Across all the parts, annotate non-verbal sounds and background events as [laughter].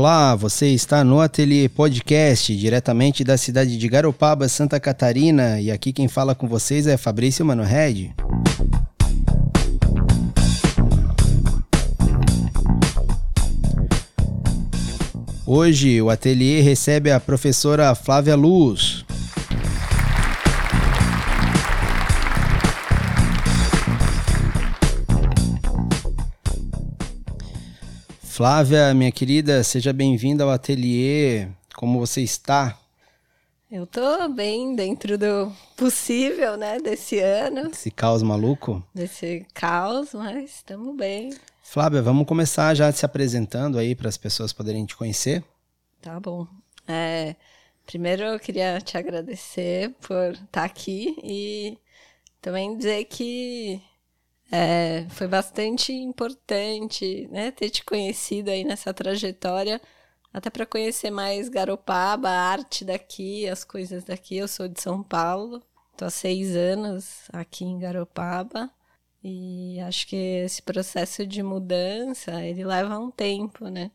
Olá, você está no Ateliê Podcast, diretamente da cidade de Garopaba, Santa Catarina, e aqui quem fala com vocês é Fabrício Manohed. Hoje o ateliê recebe a professora Flávia Luz. Flávia, minha querida, seja bem-vinda ao ateliê. Como você está? Eu tô bem dentro do possível, né, desse ano. Esse caos maluco? Desse caos, mas estamos bem. Flávia, vamos começar já se apresentando aí para as pessoas poderem te conhecer. Tá bom. É, primeiro eu queria te agradecer por estar tá aqui e também dizer que é, foi bastante importante né, ter te conhecido aí nessa trajetória, até para conhecer mais Garopaba, a arte daqui, as coisas daqui. Eu sou de São Paulo, estou há seis anos aqui em Garopaba. E acho que esse processo de mudança, ele leva um tempo, né?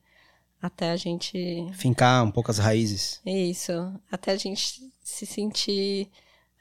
Até a gente... Fincar um pouco as raízes. Isso. Até a gente se sentir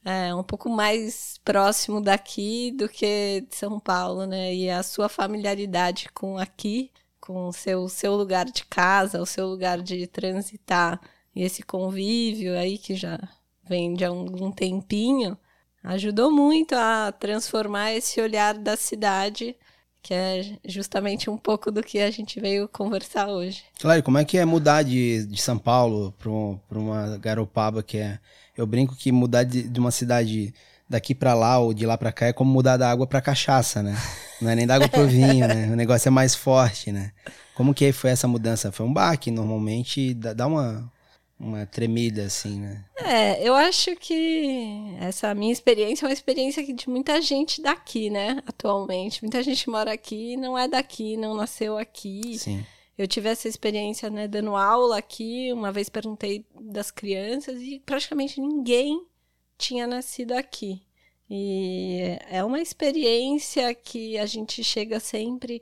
é, um pouco mais próximo daqui do que de São Paulo, né? E a sua familiaridade com aqui, com o seu, seu lugar de casa, o seu lugar de transitar, e esse convívio aí que já vem de algum tempinho, ajudou muito a transformar esse olhar da cidade, que é justamente um pouco do que a gente veio conversar hoje. Claro, como é que é mudar de, de São Paulo para uma Garopaba que é eu brinco que mudar de, de uma cidade daqui para lá ou de lá para cá é como mudar da água para cachaça, né? Não é nem da água pro vinho, né? O negócio é mais forte, né? Como que foi essa mudança? Foi um baque, normalmente dá uma uma tremida assim, né? É, eu acho que essa minha experiência é uma experiência de muita gente daqui, né? Atualmente, muita gente mora aqui, não é daqui, não nasceu aqui. Sim. Eu tive essa experiência, né, dando aula aqui. Uma vez perguntei das crianças e praticamente ninguém tinha nascido aqui. E é uma experiência que a gente chega sempre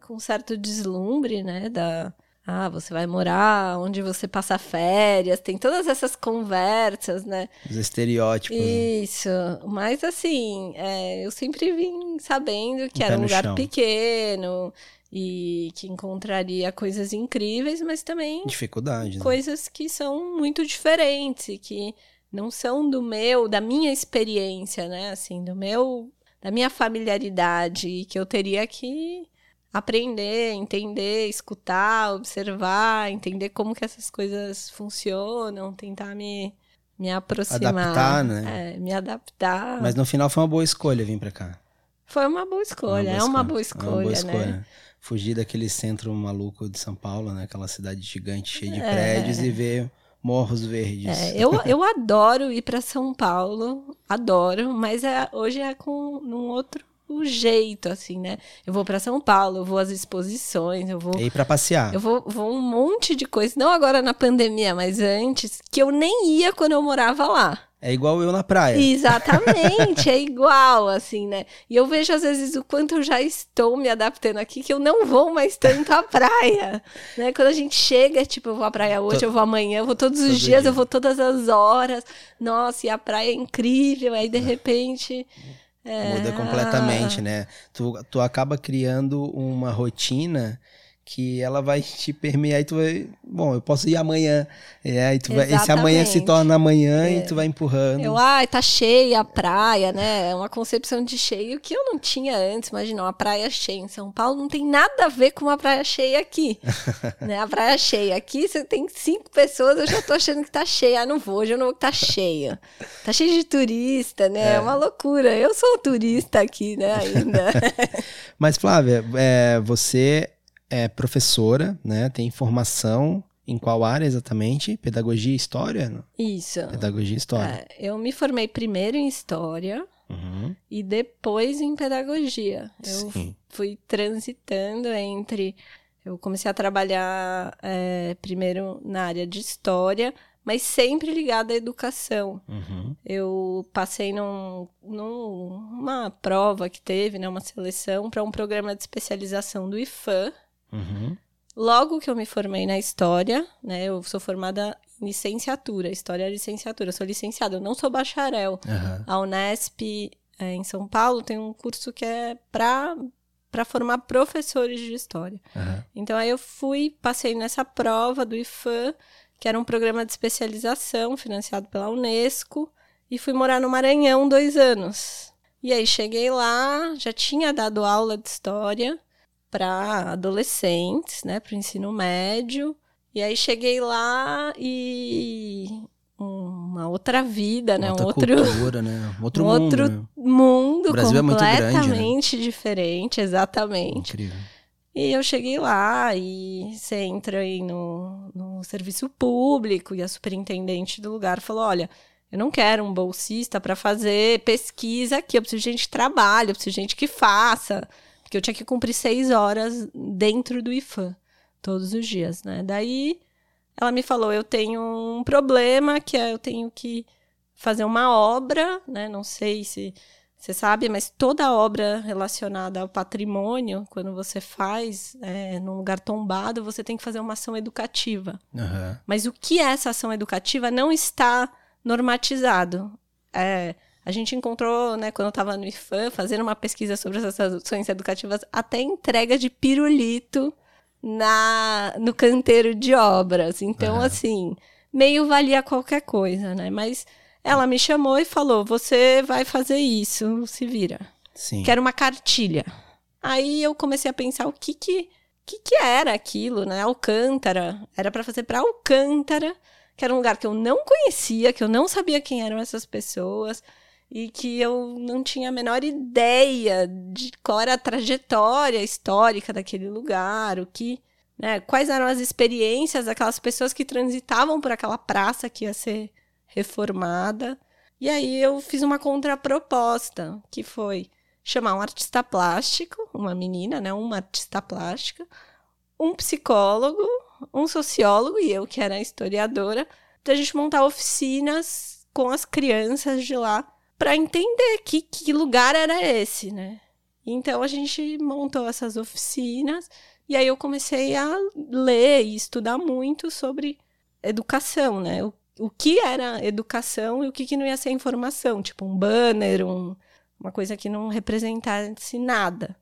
com certo deslumbre, né, da ah, você vai morar onde você passa férias, tem todas essas conversas, né? Os estereótipos. Né? Isso, mas assim, é, eu sempre vim sabendo que um era um lugar chão. pequeno, e que encontraria coisas incríveis, mas também dificuldades, né? coisas que são muito diferentes, que não são do meu, da minha experiência, né? Assim, do meu, da minha familiaridade, e que eu teria que aprender, entender, escutar, observar, entender como que essas coisas funcionam, tentar me me aproximar, adaptar, né? É, me adaptar. Mas no final foi uma boa escolha vir para cá. Foi uma boa escolha, uma boa é uma boa escolha, é uma boa escolha né? Fugir daquele centro maluco de São Paulo, né? Aquela cidade gigante cheia de é. prédios e ver morros verdes. É, eu, eu adoro ir para São Paulo, adoro, mas é, hoje é com um outro jeito, assim, né? Eu vou para São Paulo, eu vou às exposições, eu vou. E para passear. Eu vou, vou um monte de coisa, não agora na pandemia, mas antes, que eu nem ia quando eu morava lá. É igual eu na praia. Exatamente, é igual, assim, né? E eu vejo às vezes o quanto eu já estou me adaptando aqui, que eu não vou mais tanto à praia. [laughs] né? Quando a gente chega, tipo, eu vou à praia hoje, eu vou amanhã, eu vou todos os Todo dias, dia. eu vou todas as horas. Nossa, e a praia é incrível. Aí, de repente. É... Muda completamente, né? Tu, tu acaba criando uma rotina que ela vai [laughs] te permear e tu vai, bom, eu posso ir amanhã. É, aí tu vai, esse amanhã se torna amanhã é. e tu vai empurrando. Eu, ai, tá cheia a praia, né? É uma concepção de cheio que eu não tinha antes. Imagina, uma praia cheia em São Paulo não tem nada a ver com uma praia cheia aqui. [laughs] né? A praia cheia aqui, você tem cinco pessoas, eu já tô achando que tá cheia. Ah, não vou, hoje eu não vou tá cheia. Tá cheio de turista, né? É, é uma loucura. Eu sou turista aqui, né, ainda. [laughs] Mas, Flávia, é, você é professora, né? Tem formação em qual área exatamente? Pedagogia e História? Isso. Pedagogia e História. É, eu me formei primeiro em História uhum. e depois em Pedagogia. Eu Sim. fui transitando entre... Eu comecei a trabalhar é, primeiro na área de História, mas sempre ligada à educação. Uhum. Eu passei num, numa prova que teve, né, uma seleção para um programa de especialização do IFAM, Uhum. logo que eu me formei na história, né? Eu sou formada em licenciatura, história é licenciatura, eu sou licenciada, eu não sou bacharel. Aham. A Unesp é, em São Paulo tem um curso que é para para formar professores de história. Aham. Então aí eu fui, passei nessa prova do IFAM, que era um programa de especialização financiado pela Unesco, e fui morar no Maranhão dois anos. E aí cheguei lá, já tinha dado aula de história para adolescentes, né, para o ensino médio. E aí cheguei lá e uma outra vida, né, um Outra outro cultura, né? Um Outro [laughs] um mundo, outro né? mundo O Brasil é muito grande, né? completamente diferente, exatamente. Incrível. E eu cheguei lá e você entra aí no, no serviço público e a superintendente do lugar falou: olha, eu não quero um bolsista para fazer pesquisa aqui, eu preciso de gente que trabalhe, eu preciso de gente que faça. Porque eu tinha que cumprir seis horas dentro do IFAM, todos os dias, né? Daí ela me falou: eu tenho um problema que é eu tenho que fazer uma obra, né? Não sei se você sabe, mas toda obra relacionada ao patrimônio, quando você faz é, num lugar tombado, você tem que fazer uma ação educativa. Aham. Mas o que é essa ação educativa não está normatizado. É, a gente encontrou, né, quando eu estava no IFAM, fazendo uma pesquisa sobre essas ações educativas, até entrega de pirulito na, no canteiro de obras. Então, Aham. assim, meio valia qualquer coisa, né? Mas ela me chamou e falou: você vai fazer isso, se vira. Sim. Quero uma cartilha. Aí eu comecei a pensar o que que, que, que era aquilo, né? Alcântara. Era para fazer para Alcântara, que era um lugar que eu não conhecia, que eu não sabia quem eram essas pessoas e que eu não tinha a menor ideia de qual era a trajetória histórica daquele lugar, o que, né, quais eram as experiências daquelas pessoas que transitavam por aquela praça que ia ser reformada. E aí eu fiz uma contraproposta, que foi chamar um artista plástico, uma menina, né, uma artista plástica, um psicólogo, um sociólogo e eu que era historiadora, pra gente montar oficinas com as crianças de lá para entender que, que lugar era esse, né? Então a gente montou essas oficinas e aí eu comecei a ler e estudar muito sobre educação, né? O, o que era educação e o que, que não ia ser informação, tipo um banner, um, uma coisa que não representasse nada.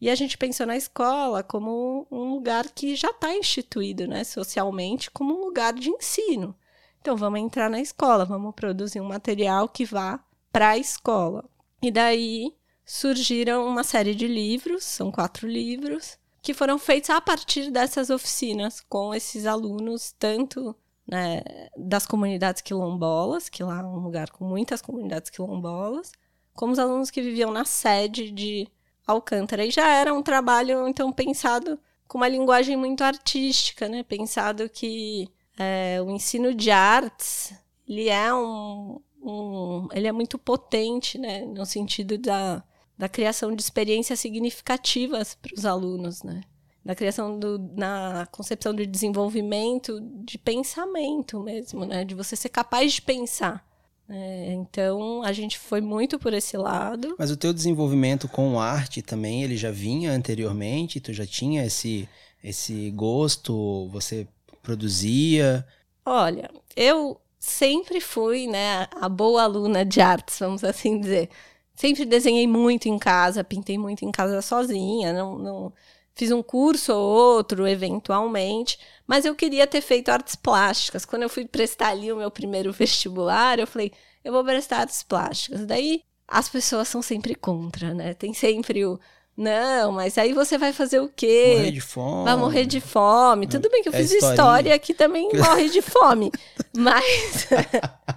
E a gente pensou na escola como um lugar que já está instituído, né, socialmente, como um lugar de ensino. Então vamos entrar na escola, vamos produzir um material que vá para a escola. E daí surgiram uma série de livros, são quatro livros, que foram feitos a partir dessas oficinas com esses alunos, tanto né, das comunidades quilombolas, que lá é um lugar com muitas comunidades quilombolas, como os alunos que viviam na sede de Alcântara. E já era um trabalho, então, pensado com uma linguagem muito artística, né? Pensado que é, o ensino de artes, ele é um, um, ele é muito potente, né? No sentido da, da criação de experiências significativas para os alunos, né? Da criação do, na concepção de desenvolvimento de pensamento mesmo, né? De você ser capaz de pensar. É, então, a gente foi muito por esse lado. Mas o teu desenvolvimento com arte também, ele já vinha anteriormente? Tu já tinha esse, esse gosto? Você produzia? Olha, eu sempre fui, né, a boa aluna de artes, vamos assim dizer. Sempre desenhei muito em casa, pintei muito em casa sozinha, não, não fiz um curso ou outro, eventualmente, mas eu queria ter feito artes plásticas. Quando eu fui prestar ali o meu primeiro vestibular, eu falei, eu vou prestar artes plásticas. Daí as pessoas são sempre contra, né? Tem sempre o não, mas aí você vai fazer o quê? Morrer de fome? Vai morrer de fome. Tudo bem que eu É fiz história que também [laughs] morre de fome. Mas. [laughs]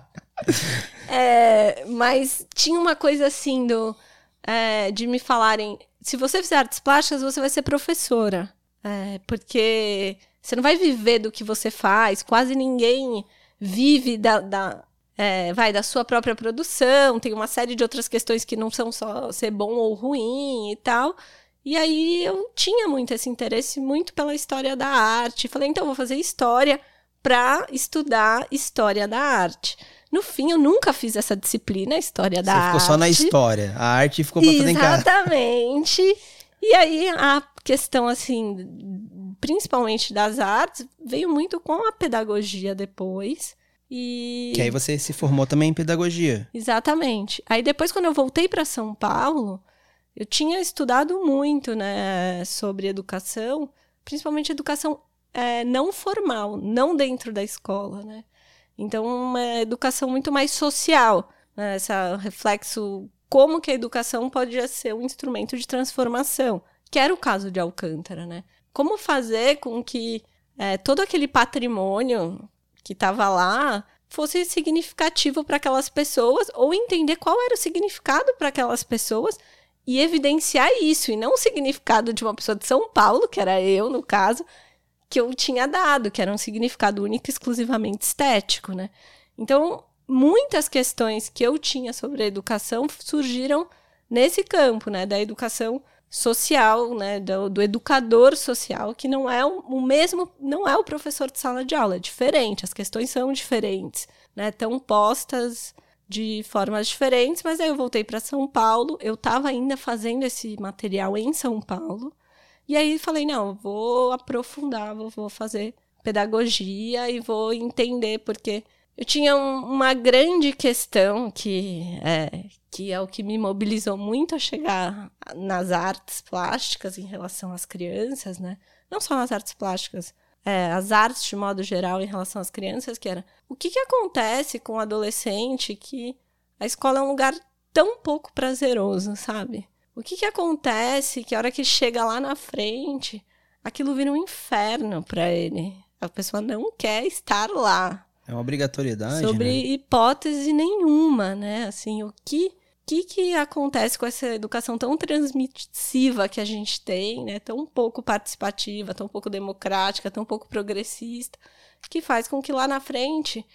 É, mas tinha uma coisa assim do, é, de me falarem: se você fizer artes plásticas, você vai ser professora. É, porque você não vai viver do que você faz, quase ninguém vive da. da é, vai da sua própria produção, tem uma série de outras questões que não são só ser bom ou ruim e tal. E aí eu tinha muito esse interesse muito pela história da arte. Falei, então vou fazer história para estudar história da arte. No fim, eu nunca fiz essa disciplina, história da Você arte. ficou só na história. A arte ficou pra fazer em casa. Exatamente. E aí a questão assim principalmente das artes, veio muito com a pedagogia depois. E... Que aí você se formou também em pedagogia. Exatamente. Aí depois, quando eu voltei para São Paulo, eu tinha estudado muito né, sobre educação, principalmente educação é, não formal, não dentro da escola. Né? Então, uma educação muito mais social. Né? Esse reflexo, como que a educação pode ser um instrumento de transformação, que era o caso de Alcântara. Né? Como fazer com que é, todo aquele patrimônio que estava lá fosse significativo para aquelas pessoas, ou entender qual era o significado para aquelas pessoas e evidenciar isso, e não o significado de uma pessoa de São Paulo, que era eu, no caso, que eu tinha dado, que era um significado único exclusivamente estético, né? Então, muitas questões que eu tinha sobre a educação surgiram nesse campo, né, da educação social, né, do, do, educador social, que não é o, o, mesmo, não é o professor de sala de aula, é diferente, as questões são diferentes, né, estão postas de formas diferentes, mas aí eu voltei para São Paulo, eu estava ainda fazendo esse material em São Paulo, e aí falei, não, vou aprofundar, vou, vou fazer pedagogia e vou entender, porque eu tinha um, uma grande questão que é, que é o que me mobilizou muito a chegar nas artes plásticas em relação às crianças, né? Não só nas artes plásticas, é, as artes de modo geral em relação às crianças, que era o que, que acontece com o adolescente que a escola é um lugar tão pouco prazeroso, sabe? O que, que acontece que a hora que chega lá na frente, aquilo vira um inferno para ele. A pessoa não quer estar lá. É uma obrigatoriedade. Sobre né? hipótese nenhuma, né? Assim, o que que, que acontece com essa educação tão transmissiva que a gente tem, né? Tão pouco participativa, tão pouco democrática, tão pouco progressista, que faz com que lá na frente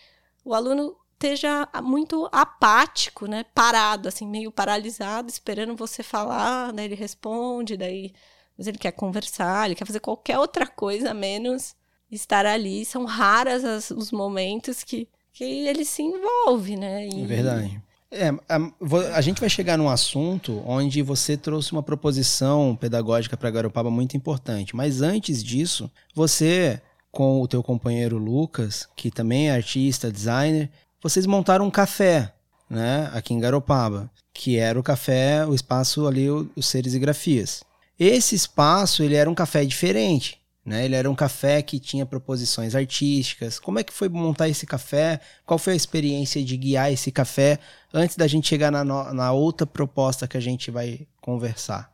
o aluno esteja muito apático, né? Parado, assim, meio paralisado, esperando você falar, daí ele responde, daí mas ele quer conversar, ele quer fazer qualquer outra coisa menos estar ali. São raras as, os momentos que, que ele se envolve, né? E, é verdade. É, a, a, gente vai chegar num assunto onde você trouxe uma proposição pedagógica para Garopaba muito importante. Mas antes disso, você, com o teu companheiro Lucas, que também é artista, designer, vocês montaram um café, né, aqui em Garopaba, que era o café, o espaço ali, os Seres e Grafias. Esse espaço, ele era um café diferente. Né? Ele era um café que tinha proposições artísticas. Como é que foi montar esse café? Qual foi a experiência de guiar esse café antes da gente chegar na, na outra proposta que a gente vai conversar?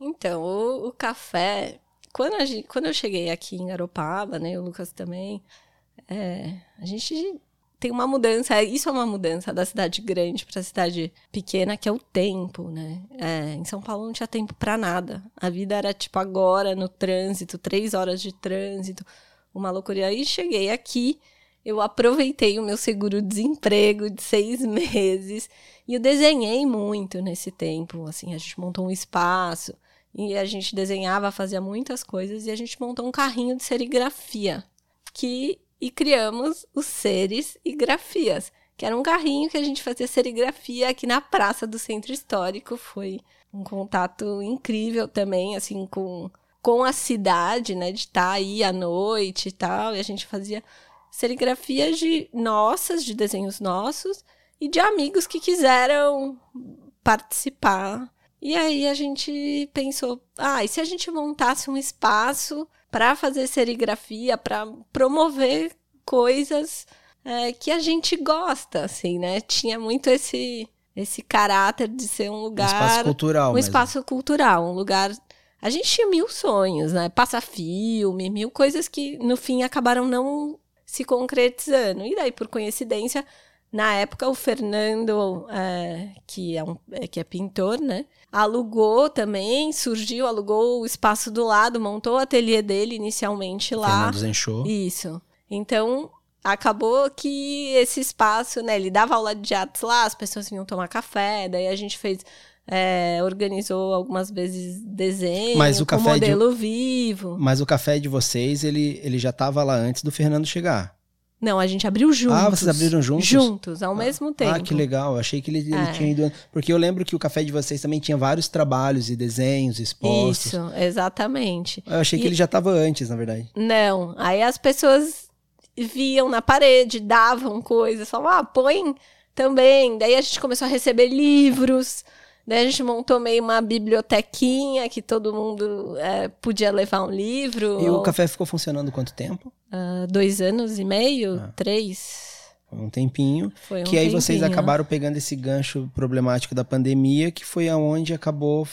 Então, o, o café, quando, gente, quando eu cheguei aqui em Garopaba, né, o Lucas também, é, a gente tem uma mudança, isso é uma mudança da cidade grande para a cidade pequena, que é o tempo, né? É, em São Paulo não tinha tempo para nada. A vida era tipo agora, no trânsito, três horas de trânsito, uma loucura. E aí cheguei aqui, eu aproveitei o meu seguro-desemprego de seis [laughs] meses e eu desenhei muito nesse tempo. Assim, a gente montou um espaço e a gente desenhava, fazia muitas coisas e a gente montou um carrinho de serigrafia que e criamos os seres e grafias, que era um carrinho que a gente fazia serigrafia aqui na praça do Centro Histórico. Foi um contato incrível também, assim, com, com a cidade, né, de estar aí à noite e tal, e a gente fazia serigrafias de nossas, de desenhos nossos, e de amigos que quiseram participar. E aí a gente pensou, ah, e se a gente montasse um espaço para fazer serigrafia, para promover coisas é, que a gente gosta, assim, né? Tinha muito esse esse caráter de ser um lugar. Um espaço cultural. Um mesmo. espaço cultural, um lugar. A gente tinha mil sonhos, né? Passar filme, mil coisas que no fim acabaram não se concretizando. E daí, por coincidência, na época, o Fernando, é, que, é um, é, que é pintor, né? Alugou também, surgiu, alugou o espaço do lado, montou o ateliê dele inicialmente lá. Fernando Zenchou. Isso. Então, acabou que esse espaço, né? Ele dava aula de artes lá, as pessoas vinham tomar café, daí a gente fez. É, organizou algumas vezes desenho mas o modelo de, vivo. Mas o café de vocês, ele, ele já estava lá antes do Fernando chegar. Não, a gente abriu juntos. Ah, vocês abriram juntos? Juntos, ao mesmo tempo. Ah, que legal. Achei que ele, ele É. tinha ido. Porque eu lembro que o café de vocês também tinha vários trabalhos e desenhos expostos. Isso, exatamente. Eu achei que E- ele já estava antes, na verdade. Não, aí as pessoas viam na parede, davam coisas, falavam, ah, põe também. Daí a gente começou a receber livros, daí a gente montou meio uma bibliotequinha que todo mundo é, podia levar um livro. E o café ficou funcionando quanto tempo? Ah, dois anos e meio, Ah. três. Um tempinho. Foi um que aí vocês acabaram pegando esse gancho problemático da pandemia, que foi aonde acabou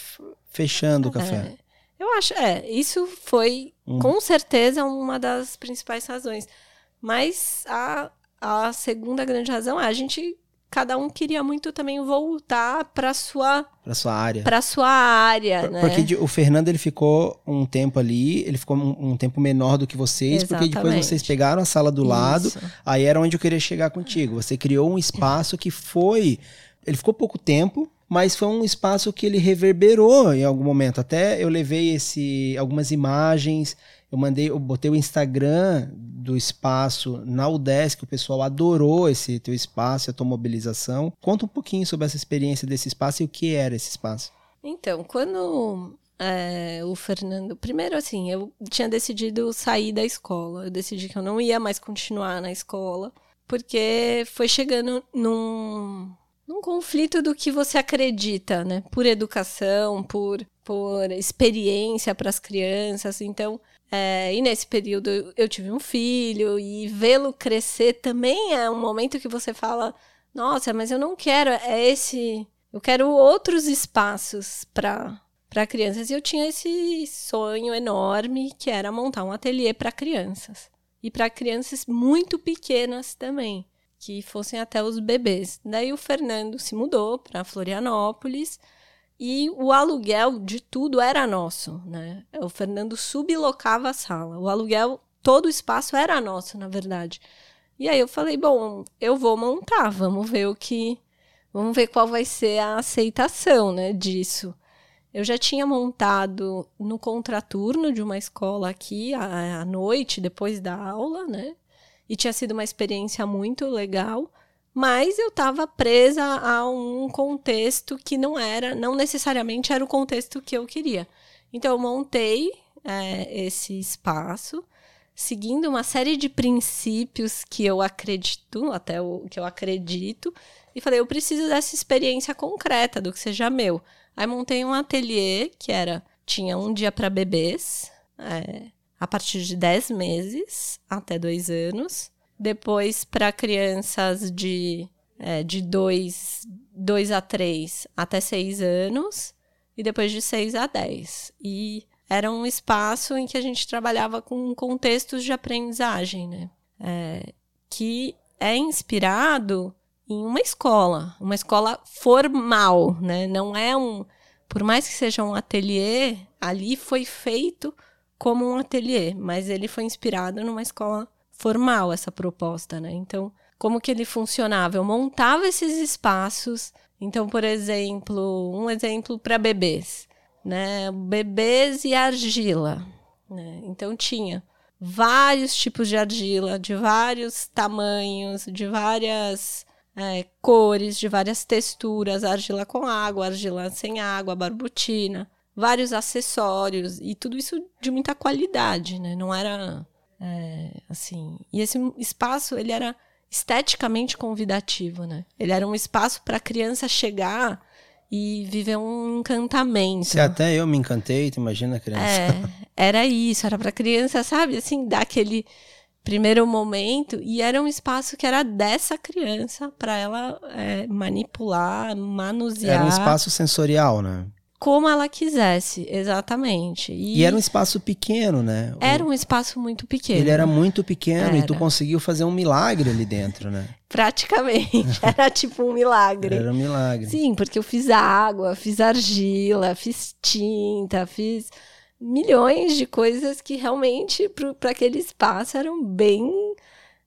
fechando o café. É, eu acho, é, isso foi Hum. com certeza uma das principais razões. Mas a, a segunda grande razão é a gente, cada um queria muito também voltar para sua Pra sua área. para sua área, né? Porque o Fernando ele ficou um tempo ali, ele ficou um, um tempo menor do que vocês, porque depois Exatamente. vocês pegaram a sala do lado, Isso. aí era onde eu queria chegar contigo. Você criou um espaço que foi. Ele ficou pouco tempo, mas foi um espaço que ele reverberou em algum momento. Até eu levei esse algumas imagens, eu mandei, eu botei o Instagram do espaço na UDESC, o pessoal adorou esse teu espaço, a tua mobilização. Conta um pouquinho sobre essa experiência desse espaço e o que era esse espaço. Então, quando é, o Fernando. Primeiro, assim, eu tinha decidido sair da escola. Eu decidi que eu não ia mais continuar na escola, porque foi chegando num, num conflito do que você acredita, né? Por educação, por, por experiência para as crianças. Então. É, e nesse período eu- tive um filho e vê-lo crescer também é um momento que você fala: nossa, mas eu não quero, é esse eu quero outros espaços para para crianças. E eu tinha esse sonho enorme que era montar um ateliê para crianças e para crianças muito pequenas também, que fossem até os bebês. Daí o Fernando se mudou para Florianópolis e o aluguel de tudo era nosso, né? O Fernando sublocava a sala. O aluguel, todo o espaço era nosso, na verdade. E aí eu falei, bom, eu vou montar, vamos ver o que Vamos ver qual vai ser a aceitação, né, disso. Eu já tinha montado no contraturno de uma escola aqui à, noite, depois da aula, né? E tinha sido uma experiência muito legal, mas eu estava presa a um contexto que não era, não necessariamente era o contexto que eu queria. Então eu montei é, esse espaço, seguindo uma série de princípios que eu acredito, até o que eu acredito, e falei, eu preciso dessa experiência concreta, do que seja meu. Aí montei um ateliê que era, tinha um dia para bebês, é, a partir de 10 meses até 2 anos. Depois para crianças de, é, de 2, 2 a 3 até 6 anos. E depois de 6 a 10. E era um espaço em que a gente trabalhava com contextos de aprendizagem, né? É, que é inspirado em uma escola, uma escola formal, né? Não é um, por mais que seja um ateliê, ali foi feito como um ateliê, mas ele foi inspirado numa escola formal essa proposta, né? Então, como que ele funcionava? Eu montava esses espaços. Então, por exemplo, um exemplo para bebês, né? Bebês e argila, né? Então tinha vários tipos de argila, de vários tamanhos, de várias é, cores, de várias texturas, argila com água, argila sem água, barbutina, vários acessórios e tudo isso de muita qualidade, né? Não era é, assim. E esse espaço ele era esteticamente convidativo, né? Ele era um espaço para a criança chegar e viver um encantamento. Se até eu me encantei, tu imagina a criança. É, era isso, era para criança, sabe, assim, dar aquele primeiro momento e era um espaço que era dessa criança para ela é, manipular, manusear Era um espaço sensorial, né? Como ela quisesse, exatamente. E, E era um espaço pequeno, né? Era um espaço muito pequeno. Ele era muito pequeno e tu Era. conseguiu fazer um milagre ali dentro, né? praticamente [laughs] era tipo um milagre. Era um milagre. Sim, porque eu fiz água, fiz argila, fiz tinta, fiz milhões de coisas que realmente para aquele espaço eram bem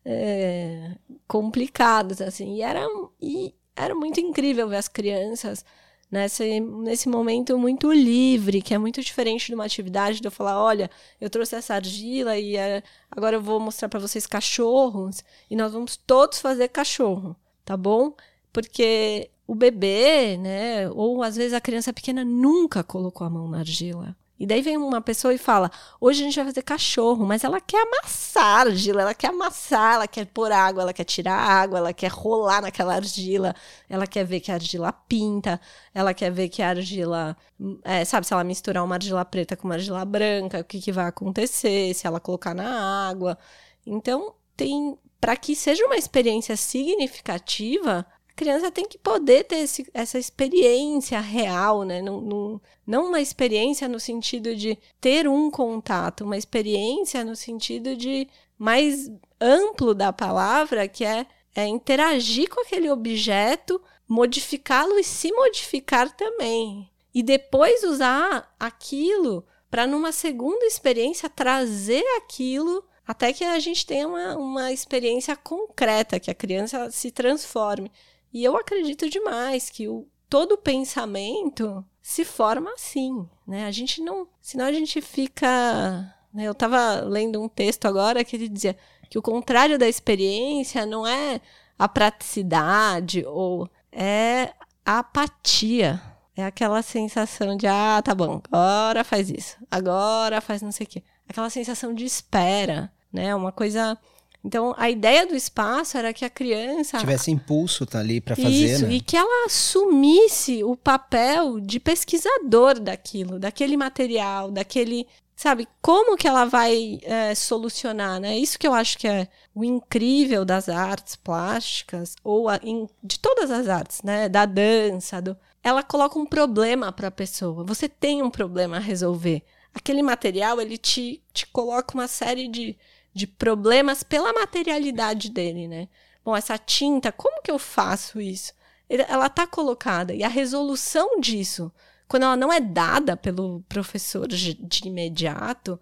é, complicadas, assim. E era, e era muito incrível ver as crianças nesse, nesse momento muito livre, que é muito diferente de uma atividade de eu falar, olha, eu trouxe essa argila e é, agora eu vou mostrar para vocês cachorros e nós vamos todos fazer cachorro, tá bom? Porque o bebê, né, ou às vezes a criança pequena nunca colocou a mão na argila. E daí vem uma pessoa e fala: hoje a gente vai fazer cachorro, mas ela quer amassar a argila, ela quer amassar, ela quer pôr água, ela quer tirar água, ela quer rolar naquela argila, ela quer ver que a argila pinta, ela quer ver que a argila. É, sabe, se ela misturar uma argila preta com uma argila branca, o que, que vai acontecer, se ela colocar na água. Então, tem. Para que seja uma experiência significativa, criança tem que poder ter esse, essa experiência real, né? Não, não, não uma experiência no sentido de ter um contato, uma experiência no sentido de mais amplo da palavra, que é, é interagir com aquele objeto, modificá-lo e se modificar também. E depois usar aquilo para, numa segunda experiência, trazer aquilo até que a gente tenha uma, uma experiência concreta, que a criança se transforme. E eu acredito demais que o, todo pensamento se forma assim, né? A gente não, senão a gente fica, né? Eu estava lendo um texto agora que ele dizia que o contrário da experiência não é a praticidade ou é a apatia. É aquela sensação de, ah, tá bom, agora faz isso, agora faz não sei o quê. Aquela sensação de espera, né? Uma coisa então, a ideia do espaço era que a criança tivesse impulso tá ali para fazer, Isso, né? e que ela assumisse o papel de pesquisador daquilo, daquele material, daquele, sabe, como que ela vai é, solucionar, né? Isso que eu acho que é o incrível das artes plásticas ou a, in, de todas as artes, né? Da dança, do, ela coloca um problema para a pessoa. Você tem um problema a resolver. Aquele material ele te, te coloca uma série de de problemas pela materialidade dele, né? Bom, essa tinta, como que eu faço isso? Ela está colocada e a resolução disso, quando ela não é dada pelo professor de, de imediato,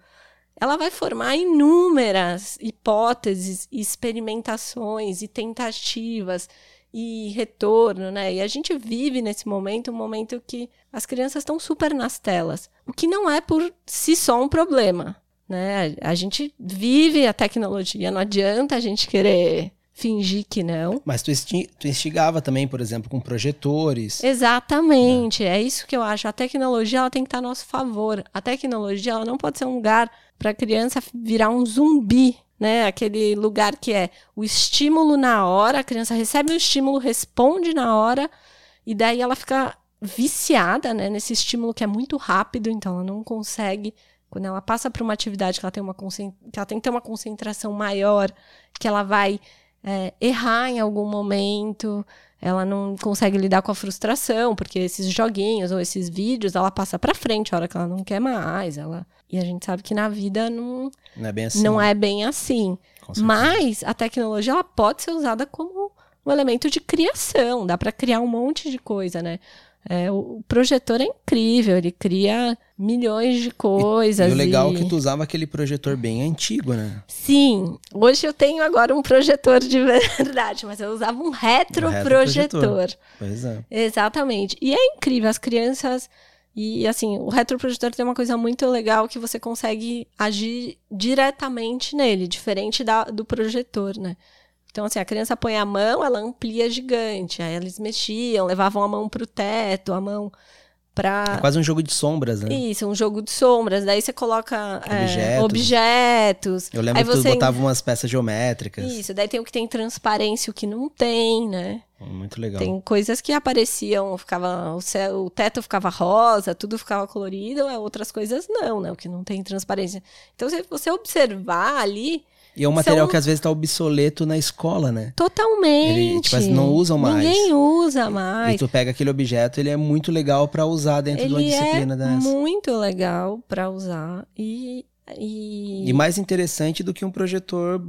ela vai formar inúmeras hipóteses, experimentações e tentativas e retorno, né? E a gente vive nesse momento um momento que as crianças estão super nas telas, o que não é por si só um problema. Né? A gente vive a tecnologia, não adianta a gente querer fingir que não. Mas tu, instigava também, por exemplo, com projetores. Exatamente, é. é isso que eu acho. A tecnologia ela tem que estar a nosso favor. A tecnologia ela não pode ser um lugar para a criança virar um zumbi, né? Aquele lugar que é o estímulo na hora, a criança recebe o estímulo, responde na hora, e daí ela fica viciada né, nesse estímulo que é muito rápido, então ela não consegue quando ela passa para uma atividade que ela tem uma que ela tem que ter uma concentração maior, que ela vai é, errar em algum momento, ela não consegue lidar com a frustração, porque esses joguinhos ou esses vídeos, ela passa para frente a hora que ela não quer mais, ela e a gente sabe que na vida não não é bem assim. Não é bem assim. Mas a tecnologia ela pode ser usada como um elemento de criação, dá para criar um monte de coisa, né? É, o projetor é incrível, ele cria milhões de coisas. E, e o legal e... é que tu usava aquele projetor bem antigo, né? Sim. Hoje eu tenho agora um projetor de [laughs] verdade, mas eu usava um retroprojetor. Retro pois é. Exatamente. E é incrível, as crianças. E assim, o retroprojetor tem uma coisa muito legal que você consegue agir diretamente nele, diferente da, do projetor, né? Então, assim, a criança põe a mão, ela amplia gigante. Aí eles mexiam, levavam a mão pro teto, a mão pra. É quase um jogo de sombras, né? Isso, um jogo de sombras. Daí você coloca objetos. É, objetos. Eu lembro Aí que você... tu botava umas peças geométricas. Isso, daí tem o que tem transparência e o que não tem, né? Muito legal. Tem coisas que apareciam, ficava o, céu, o teto ficava rosa, tudo ficava colorido, outras coisas não, né? O que não tem transparência. Então, se você observar ali, e é um material São... que às vezes está obsoleto na escola, né? Totalmente. Ele, tipo, não usam mais. Ninguém usa mais. E tu pega aquele objeto, ele é muito legal para usar dentro ele de uma disciplina é dessa. Muito legal para usar. E, e... e... mais interessante do que um projetor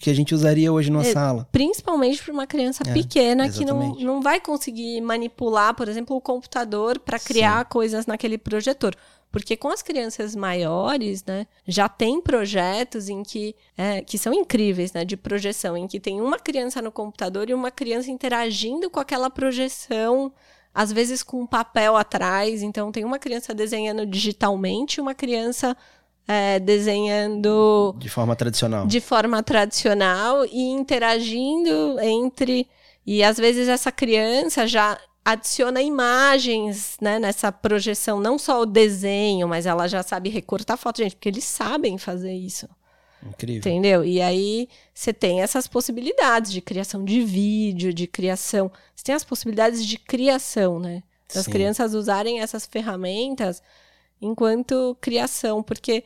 que a gente usaria hoje numa é, sala. Principalmente para uma criança é, pequena exatamente. que não, não vai conseguir manipular, por exemplo, o computador para criar Sim. coisas naquele projetor. Porque com as crianças maiores, né, já tem projetos em que, é, que são incríveis, né, de projeção, em que tem uma criança no computador e uma criança interagindo com aquela projeção às vezes com papel atrás. Então, tem uma criança desenhando digitalmente e uma criança é, desenhando. De forma tradicional. De forma tradicional e interagindo entre. E às vezes essa criança já adiciona imagens né, nessa projeção, não só o desenho, mas ela já sabe recortar foto, gente, porque eles sabem fazer isso. Incrível. Entendeu? E aí você tem essas possibilidades de criação de vídeo, de criação. Você tem as possibilidades de criação, né? Das Sim. crianças usarem essas ferramentas enquanto criação. Porque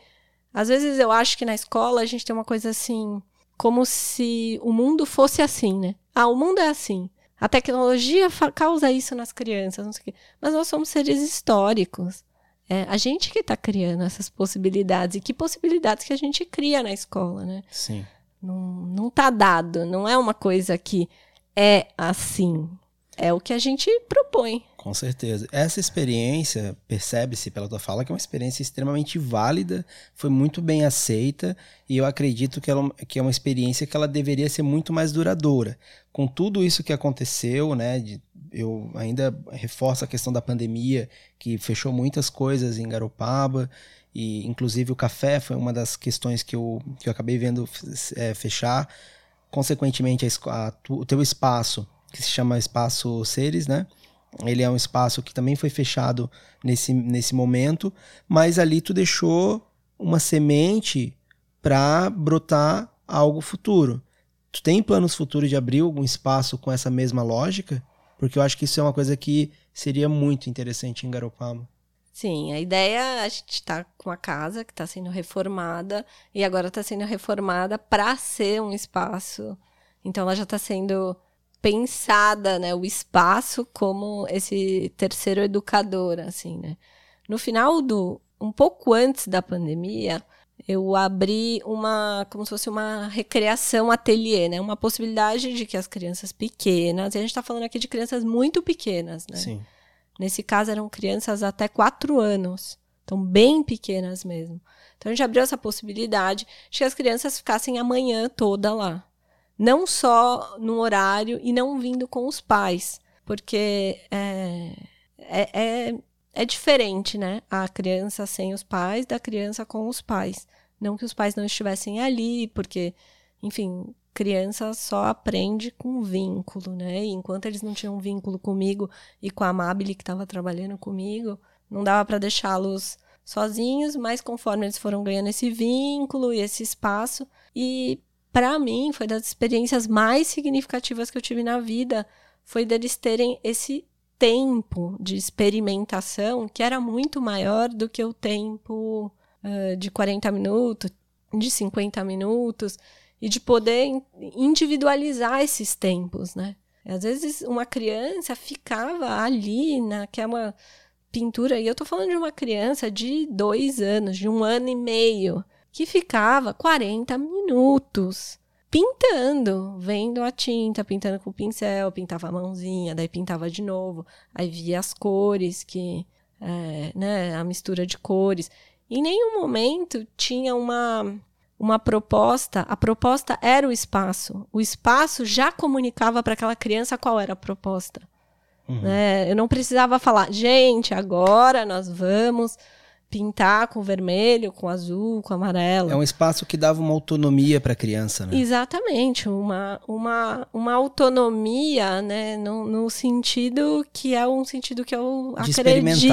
às vezes eu acho que na escola a gente tem uma coisa assim, como se o mundo fosse assim, né? Ah, o mundo é assim. A tecnologia causa isso nas crianças, não sei o quê. Mas nós somos seres históricos. É a gente que está criando essas possibilidades. E que possibilidades que a gente cria na escola, né? Sim. Não, não tá dado. Não é uma coisa que é assim. É o que a gente propõe. Com certeza. Essa experiência, percebe-se pela tua fala, que é uma experiência extremamente válida, foi muito bem aceita, e eu acredito que, ela, que é uma experiência que ela deveria ser muito mais duradoura. Com tudo isso que aconteceu, né, de, eu ainda reforço a questão da pandemia, que fechou muitas coisas em Garopaba, e inclusive o café foi uma das questões que eu, que eu acabei vendo é, fechar. Consequentemente, a, a, o teu espaço que se chama Espaço Seres, né? Ele é um espaço que também foi fechado nesse, nesse momento, mas ali tu deixou uma semente para brotar algo futuro. Tu tem planos futuros de abrir algum espaço com essa mesma lógica? Porque eu acho que isso é uma coisa que seria muito interessante em Garopaba. Sim, a ideia a gente está com a casa que está sendo reformada e agora está sendo reformada para ser um espaço. Então ela já está sendo pensada, né, o espaço como esse terceiro educador, assim, né? No final do um pouco antes da pandemia, eu abri uma como se fosse uma recreação ateliê, né? Uma possibilidade de que as crianças pequenas, e a gente está falando aqui de crianças muito pequenas, né? Sim. Nesse caso eram crianças até quatro anos, então bem pequenas mesmo. Então a gente abriu essa possibilidade de que as crianças ficassem a manhã toda lá não só no horário e não vindo com os pais, porque é, é, é, é, diferente, né? A criança sem os pais da criança com os pais. Não que os pais não estivessem ali, porque, enfim, criança só aprende com vínculo, né? E enquanto eles não tinham vínculo comigo e com a Amabile que estava trabalhando comigo, não dava para deixá-los sozinhos, mas conforme eles foram ganhando esse vínculo e esse espaço, e para mim, foi das experiências mais significativas que eu tive na vida, foi deles terem esse tempo de experimentação que era muito maior do que o tempo uh, de 40 minutos, de 50 minutos, e de poder individualizar esses tempos, né? Às vezes uma criança ficava ali naquela pintura, e eu tô falando de uma criança de dois anos, de um ano e meio, que ficava 40 minutos pintando, vendo a tinta, pintando com o pincel, pintava a mãozinha, daí pintava de novo, aí via as cores, que, é, né, a mistura de cores. Em nenhum momento tinha uma, uma proposta, a proposta era o espaço. O espaço já comunicava para aquela criança qual era a proposta. Uhum. Né? Eu não precisava falar, gente, agora nós vamos pintar com vermelho, com azul, com amarelo. É um espaço que dava uma autonomia para a criança, né? Exatamente, uma, uma, uma autonomia, né, no, no sentido que é um sentido que eu de acredito.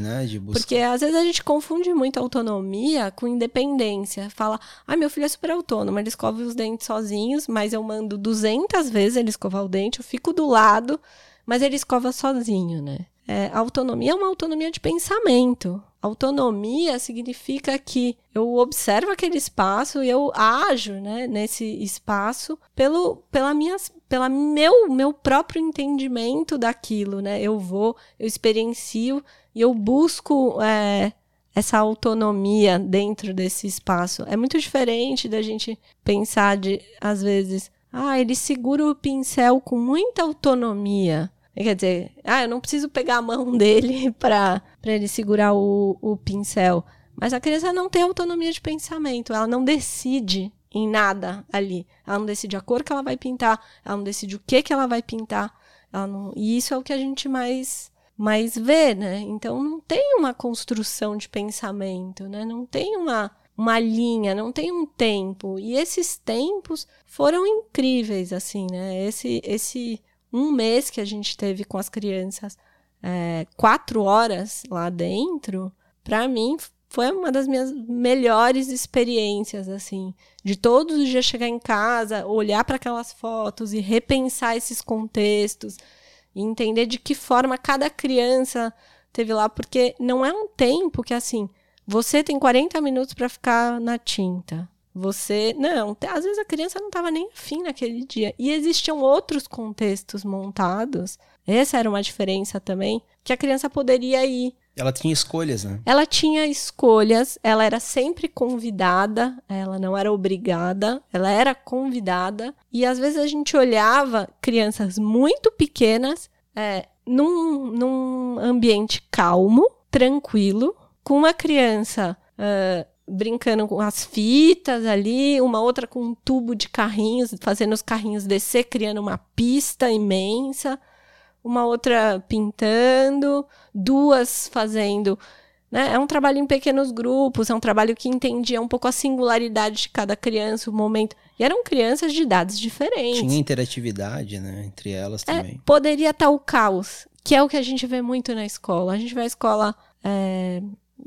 né, de buscar. Porque às vezes a gente confunde muito autonomia com independência. Fala, ah, meu filho é super autônomo, ele escova os dentes sozinhos, mas eu mando 200 vezes ele escovar o dente, eu fico do lado, mas ele escova sozinho, né? É, autonomia é uma autonomia de pensamento. Autonomia significa que eu observo aquele espaço e eu ajo né, nesse espaço pelo pela minha, pela meu, meu próprio entendimento daquilo. Né? Eu vou, eu experiencio e eu busco é, essa autonomia dentro desse espaço. É muito diferente da gente pensar de, às vezes, ah, ele segura o pincel com muita autonomia. Quer dizer, ah, eu não preciso pegar a mão [laughs] dele para ele segurar o, o pincel. Mas a criança não tem autonomia de pensamento, ela não decide em nada ali. Ela não decide a cor que ela vai pintar, ela não decide o que, que ela vai pintar. Não, e isso é o que a gente mais mais vê, né? Então não tem uma construção de pensamento, né? Não tem uma uma linha, não tem um tempo. E esses tempos foram incríveis, assim, né? Esse esse um mês que a gente teve com as crianças, é, quatro horas lá dentro, para mim foi uma das minhas melhores experiências, assim, de todos os dias chegar em casa, olhar para aquelas fotos e repensar esses contextos e entender de que forma cada criança teve lá, porque não é um tempo que assim, você tem 40 minutos para ficar na tinta. Você, não, às vezes a criança não estava nem afim naquele dia. E existiam outros contextos montados. Essa era uma diferença também, que a criança poderia ir ela tinha escolhas, né? Ela tinha escolhas, ela era sempre convidada, ela não era obrigada, ela era convidada. E às vezes a gente olhava crianças muito pequenas é, num, num ambiente calmo, tranquilo, com uma criança uh, brincando com as fitas ali, uma outra com um tubo de carrinhos, fazendo os carrinhos descer, criando uma pista imensa uma outra pintando, duas fazendo. Né? É um trabalho em pequenos grupos, é um trabalho que entendia um pouco a singularidade de cada criança, o momento. E eram crianças de idades diferentes. Tinha interatividade, né, entre elas é, também. É, poderia estar o caos, que é o que a gente vê muito na escola. A gente vê a escola, é,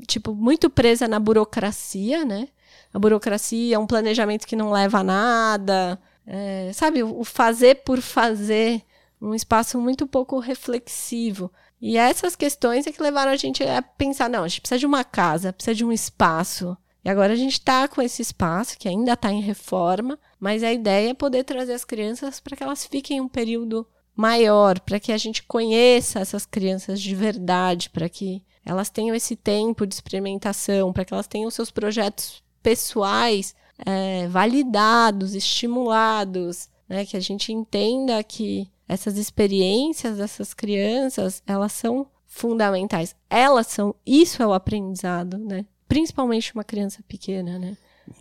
tipo, muito presa na burocracia, né? A burocracia, um planejamento que não leva a nada, é, sabe? O fazer por fazer um espaço muito pouco reflexivo. E essas questões é que levaram a gente a pensar, não, a gente precisa de uma casa, precisa de um espaço. E agora a gente está com esse espaço, que ainda está em reforma, mas a ideia é poder trazer as crianças para que elas fiquem um período maior, para que a gente conheça essas crianças de verdade, para que elas tenham esse tempo de experimentação, para que elas tenham seus projetos pessoais é, validados, estimulados, né? que a gente entenda que essas experiências dessas crianças, elas são fundamentais. Elas são, isso é o aprendizado, né? Principalmente uma criança pequena, né?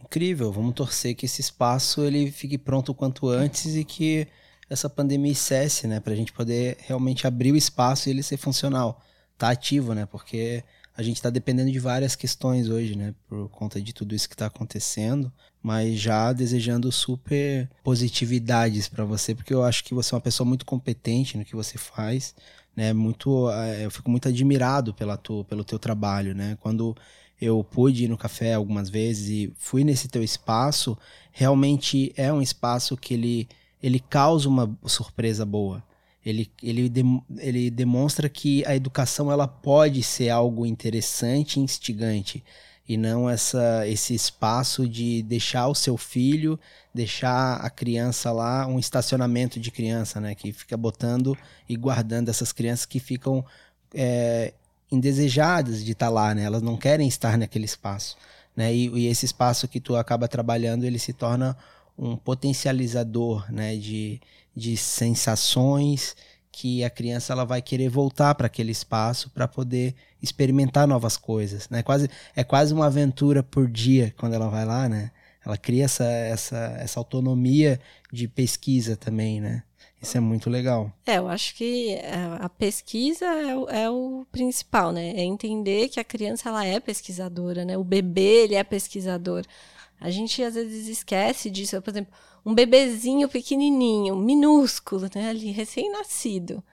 Incrível, vamos torcer que esse espaço ele fique pronto o quanto antes e que essa pandemia cesse, né, a gente poder realmente abrir o espaço e ele ser funcional, tá ativo, né, porque a gente está dependendo de várias questões hoje, né, por conta de tudo isso que está acontecendo, mas já desejando super positividades para você, porque eu acho que você é uma pessoa muito competente no que você faz, né, muito, eh, eu fico muito admirado pela pelo teu trabalho, né, quando eu pude ir no café algumas vezes e fui nesse teu espaço, realmente é um espaço que ele, ele causa uma surpresa boa, ele, ele, de, ele demonstra que a educação ela pode ser algo interessante e instigante e não essa, esse espaço de deixar o seu filho, deixar a criança lá, um estacionamento de criança, né? Que fica botando e guardando essas crianças que ficam é, indesejadas de estar lá, né? Elas não querem estar naquele espaço, né? E, e esse espaço que tu acaba trabalhando, ele se torna um potencializador, né? De, de sensações que a criança ela vai querer voltar para aquele espaço para poder experimentar novas coisas, né? Quase é quase uma aventura por dia quando ela vai lá, né? Ela cria essa essa essa autonomia de pesquisa também, né? Isso é muito legal. É, eu acho que a pesquisa é o, é o, principal, né? É entender que a criança ela é pesquisadora, né? O bebê ele é pesquisador. A gente às vezes esquece disso. Por exemplo, um bebezinho pequenininho, minúsculo, né, ali, recém-nascido.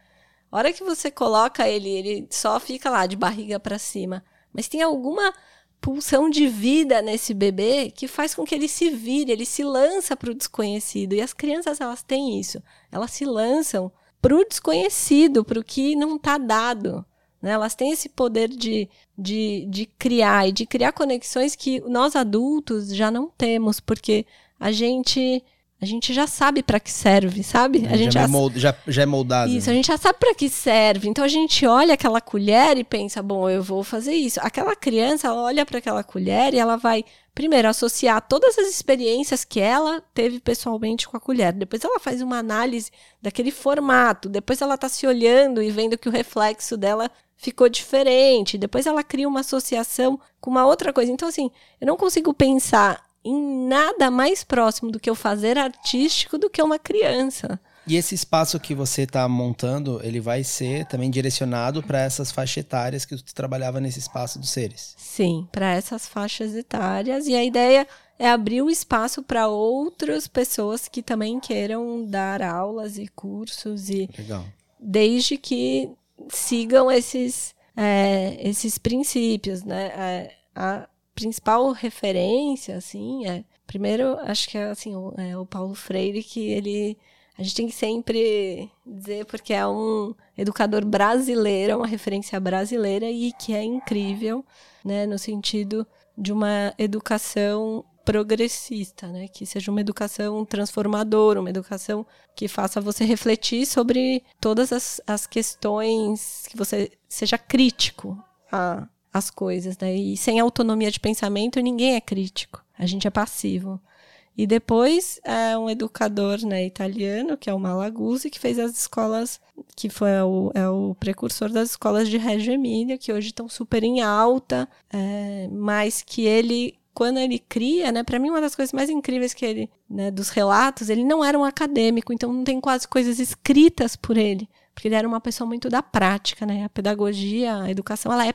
A hora que você coloca ele, ele só fica lá de barriga para cima. Mas tem alguma pulsão de vida nesse bebê que faz com que ele se vire, ele se lança para o desconhecido. E as crianças, elas têm isso. Elas se lançam para o desconhecido, para o que não está dado. Né? Elas têm esse poder de, de, de criar e de criar conexões que nós adultos já não temos, porque a gente a gente já sabe para que serve, sabe? A gente já, já, mold, já, já, é moldado. Isso, né? a gente já sabe para que serve. Então a gente olha aquela colher e pensa, bom, eu vou fazer isso. Aquela criança ela olha para aquela colher e ela vai primeiro associar todas as experiências que ela teve pessoalmente com a colher. Depois ela faz uma análise daquele formato. Depois ela está se olhando e vendo que o reflexo dela ficou diferente. Depois ela cria uma associação com uma outra coisa. Então assim, eu não consigo pensar em nada mais próximo do que o fazer artístico do que uma criança. E esse espaço que você está montando, ele vai ser também direcionado para essas faixas etárias que tu trabalhava nesse espaço dos seres? Sim, para essas faixas etárias. E a ideia é abrir o espaço para outras pessoas que também queiram dar aulas e cursos e Legal. desde que sigam esses é, esses princípios, né? É, a principal referência, assim, é primeiro acho que é assim o, é o Paulo Freire que ele a gente tem que sempre dizer, porque é um educador brasileiro, é uma referência brasileira e que é incrível, né, no sentido de uma educação progressista, né, que seja uma educação transformadora, uma educação que faça você refletir sobre todas as, as questões, que você seja crítico a, as coisas, né, e sem autonomia de pensamento ninguém é crítico, a gente é passivo. E depois é um educador né, italiano, que é o Malaguzzi, que fez as escolas, que foi o, é o precursor das escolas de Reggio Emília, que hoje estão super em alta, é, mas que ele, quando ele cria, né, para mim uma das coisas mais incríveis que ele, né, dos relatos, ele não era um acadêmico, então não tem quase coisas escritas por ele, porque ele era uma pessoa muito da prática, né? A pedagogia, a educação, ela é,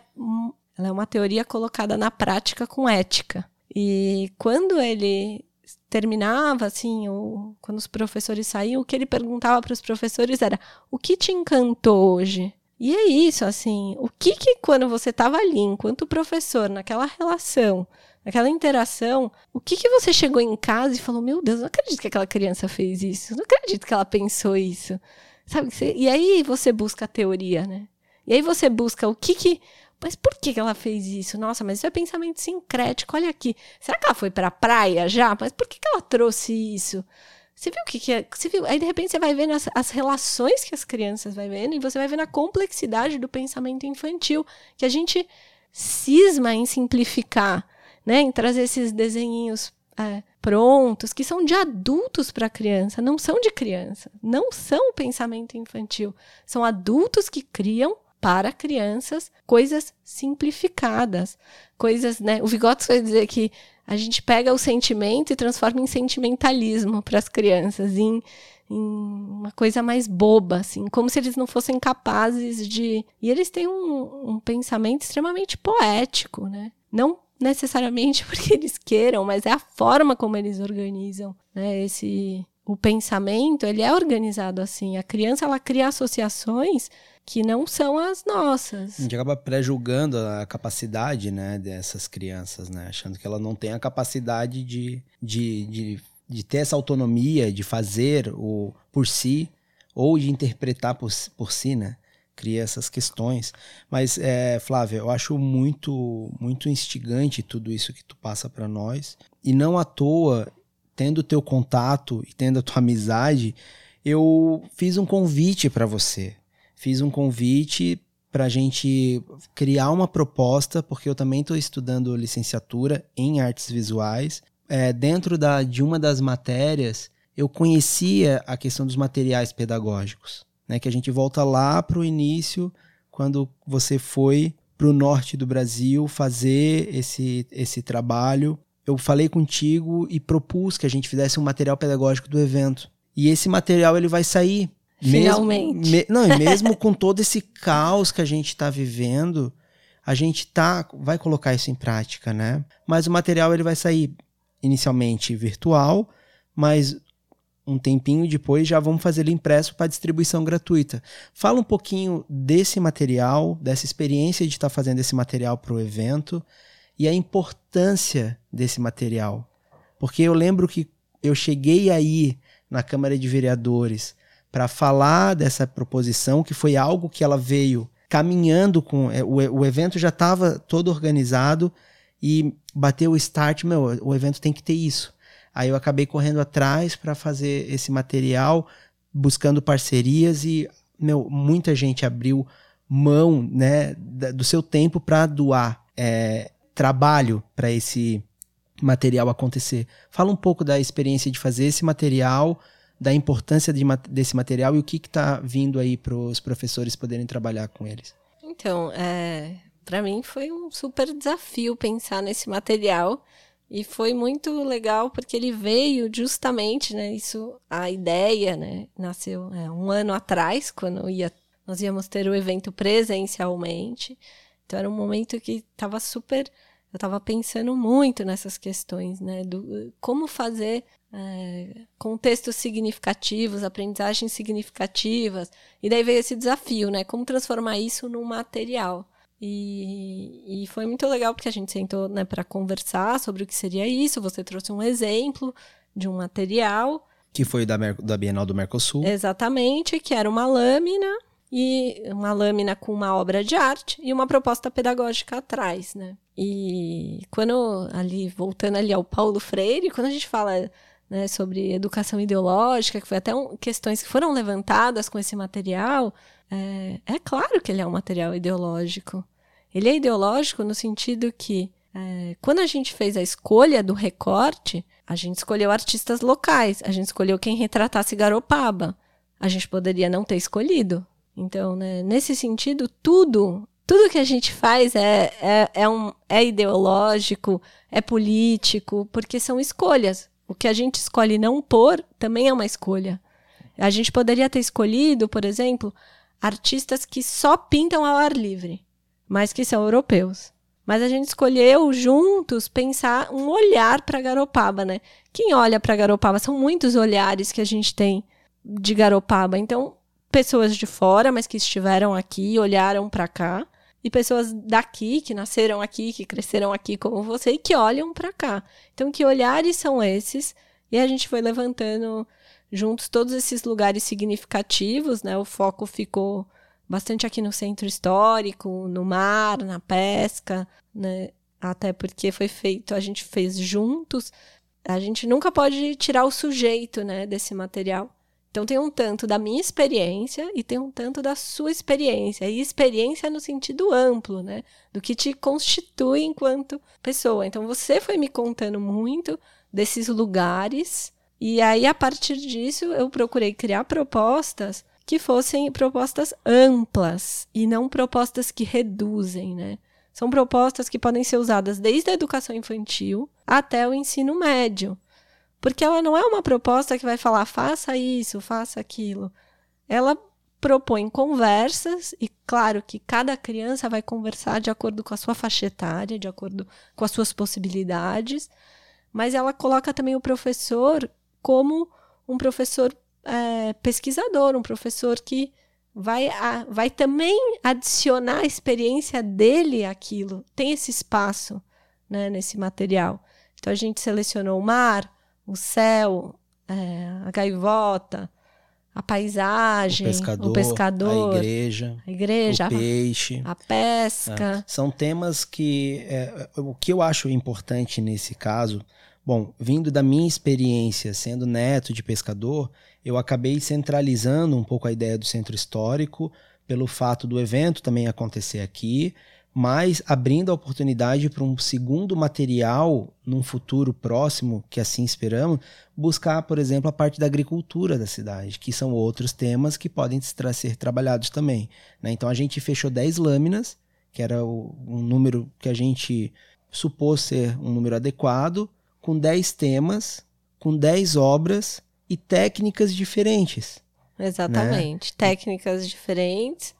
ela é uma teoria colocada na prática com ética. E quando ele terminava, assim, ou quando os professores saíam, o que ele perguntava para os professores era: o que te encantou hoje? E é isso, assim, o que que quando você estava ali, enquanto professor, naquela relação, naquela interação, o que que você chegou em casa e falou: meu Deus, não acredito que aquela criança fez isso, não acredito que ela pensou isso, sabe? E aí você busca a teoria, né? E aí você busca o que que mas por que ela fez isso? Nossa, mas isso é pensamento sincrético. Olha aqui. Será que ela foi para a praia já? Mas por que, que ela trouxe isso? Você viu o que, que é? Você viu? Aí, de repente, você vai vendo as, as relações que as crianças vai vendo e você vai vendo a complexidade do pensamento infantil, que a gente cisma em simplificar, né? Em trazer esses desenhinhos é, prontos, que são de adultos para criança, não são de criança. Não são pensamento infantil. São adultos que criam para crianças coisas simplificadas, coisas, né? O Vygotsky vai dizer que a gente pega o sentimento e transforma em sentimentalismo para as crianças, em, em, uma coisa mais boba, assim, como se eles não fossem capazes de. E eles têm um, um pensamento extremamente poético, né? Não necessariamente [laughs] porque eles queiram, mas é a forma como eles organizam, né? Esse o pensamento, ele é organizado assim. A criança ela cria associações que não são as nossas. A gente acaba pré-julgando a capacidade, né, dessas crianças, né, achando que ela não tem a capacidade de, de, de, de ter essa autonomia, de fazer o por si ou de interpretar por, por si, né, cria essas questões. Mas, é, Flávia, eu acho muito, muito instigante tudo isso que tu passa para nós e não à toa, tendo o teu contato e tendo a tua amizade, eu fiz um convite para você fiz um convite para a gente criar uma proposta, porque eu também estou estudando licenciatura em artes visuais. É, dentro da, de uma das matérias, eu conhecia a questão dos materiais pedagógicos, né? que a gente volta lá para o início, quando você foi para o norte do Brasil fazer esse, esse trabalho. Eu falei contigo e propus que a gente fizesse um material pedagógico do evento. E esse material ele vai sair Finalmente. Mesmo, me, não, e [laughs] mesmo com todo esse caos que a gente está vivendo, a gente tá, vai colocar isso em prática, né? Mas o material ele vai sair inicialmente virtual, mas um tempinho depois já vamos fazer ele impresso para distribuição gratuita. Fala um pouquinho desse material, dessa experiência de estar tá fazendo esse material para o evento e a importância desse material. Porque eu lembro que eu cheguei aí na Câmara de Vereadores para falar dessa proposição, que foi algo que ela veio caminhando com. É, o, o evento já estava todo organizado e bateu o start, meu, o evento tem que ter isso. Aí eu acabei correndo atrás para fazer esse material, buscando parcerias e, meu, muita gente abriu mão, né, do seu tempo para doar é, trabalho para esse material acontecer. Fala um pouco da experiência de fazer esse material, da importância de, desse material e o que está vindo aí para os professores poderem trabalhar com eles? Então, é, para mim foi um super desafio pensar nesse material, E foi muito legal porque ele veio justamente, né? Isso, a ideia, né? Nasceu é, um ano atrás, quando ia, nós íamos ter o evento presencialmente. Então era um momento que estava super. Eu estava pensando muito nessas questões, né? Do como fazer é, contextos significativos, aprendizagens significativas. E daí veio esse desafio, né? Como transformar isso num material. E, e foi muito legal porque a gente sentou né, para conversar sobre o que seria isso. Você trouxe um exemplo de um material. Que foi da, da Bienal do Mercosul. Exatamente, que era uma lâmina e uma lâmina com uma obra de arte e uma proposta pedagógica atrás, né? E quando ali voltando ali ao Paulo Freire, quando a gente fala né, sobre educação ideológica, que foi até um, questões que foram levantadas com esse material, é, é claro que ele é um material ideológico. Ele é ideológico no sentido que, é, quando a gente fez a escolha do recorte, a gente escolheu artistas locais, a gente escolheu quem retratasse Garopaba. A gente poderia não ter escolhido. Então, né, nesse sentido, tudo, tudo que a gente faz é, é, é, um, é ideológico, é político, porque são escolhas. O que a gente escolhe não pôr também é uma escolha. A gente poderia ter escolhido, por exemplo, artistas que só pintam ao ar livre mas que são europeus. Mas a gente escolheu juntos pensar um olhar para Garopaba, né? Quem olha para Garopaba são muitos olhares que a gente tem de Garopaba. Então, pessoas de fora, mas que estiveram aqui, olharam para cá, e pessoas daqui que nasceram aqui, que cresceram aqui como você e que olham para cá. Então, que olhares são esses? E a gente foi levantando juntos todos esses lugares significativos, né? O foco ficou bastante aqui no centro histórico, no mar, na pesca, né? Até porque foi feito, a gente fez juntos. A gente nunca pode tirar o sujeito, né, desse material. Então tem um tanto da minha experiência e tem um tanto da sua experiência. E experiência no sentido amplo, né? Do que te constitui enquanto pessoa. Então você foi me contando muito desses lugares. E aí, a partir disso, eu procurei criar propostas que fossem propostas amplas e não propostas que reduzem, né? São propostas que podem ser usadas desde a educação infantil até o ensino médio. Porque ela não é uma proposta que vai falar faça isso, faça aquilo. Ela propõe conversas, e claro que cada criança vai conversar de acordo com a sua faixa etária, de acordo com as suas possibilidades, mas ela coloca também o professor como um professor é, pesquisador, um professor que vai, a, vai também adicionar a experiência dele àquilo. Tem esse espaço né, nesse material. Então a gente selecionou o mar, o céu, é, a gaivota, a paisagem, o pescador, o pescador a igreja, a igreja, o peixe, a pesca. É, são temas que é, o que eu acho importante nesse caso, bom, vindo da minha experiência sendo neto de pescador, eu acabei centralizando um pouco a ideia do centro histórico pelo fato do evento também acontecer aqui, mas abrindo a oportunidade para um segundo material num futuro próximo, que assim esperamos, buscar, por exemplo, a parte da agricultura da cidade, que são outros temas que podem ser trabalhados também. Né? Então a gente fechou 10 lâminas, que era o, um número que a gente supôs ser um número adequado, com 10 temas, com 10 obras e técnicas diferentes. Exatamente. Né? Técnicas diferentes,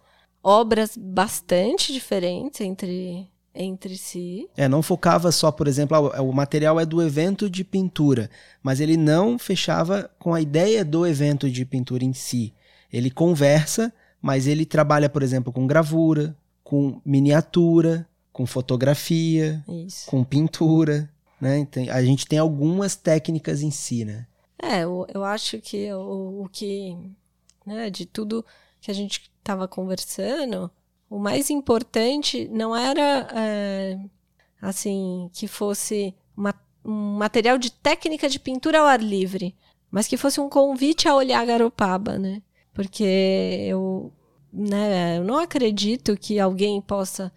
obras bastante diferentes entre, entre si. É, não focava só, por exemplo, ah, o material é do evento de pintura, mas ele não fechava com a ideia do evento de pintura em si. Ele conversa, mas ele trabalha, por exemplo, com gravura, com miniatura, com fotografia, Isso. com pintura. Né? Então, a gente tem algumas técnicas em si, né? É, eu, eu acho que o, o que, né, de tudo que a gente estava conversando, o mais importante não era, é, assim, que fosse uma, um material de técnica de pintura ao ar livre, mas que fosse um convite a olhar Garopaba, né? Porque eu, né, eu não acredito que alguém possa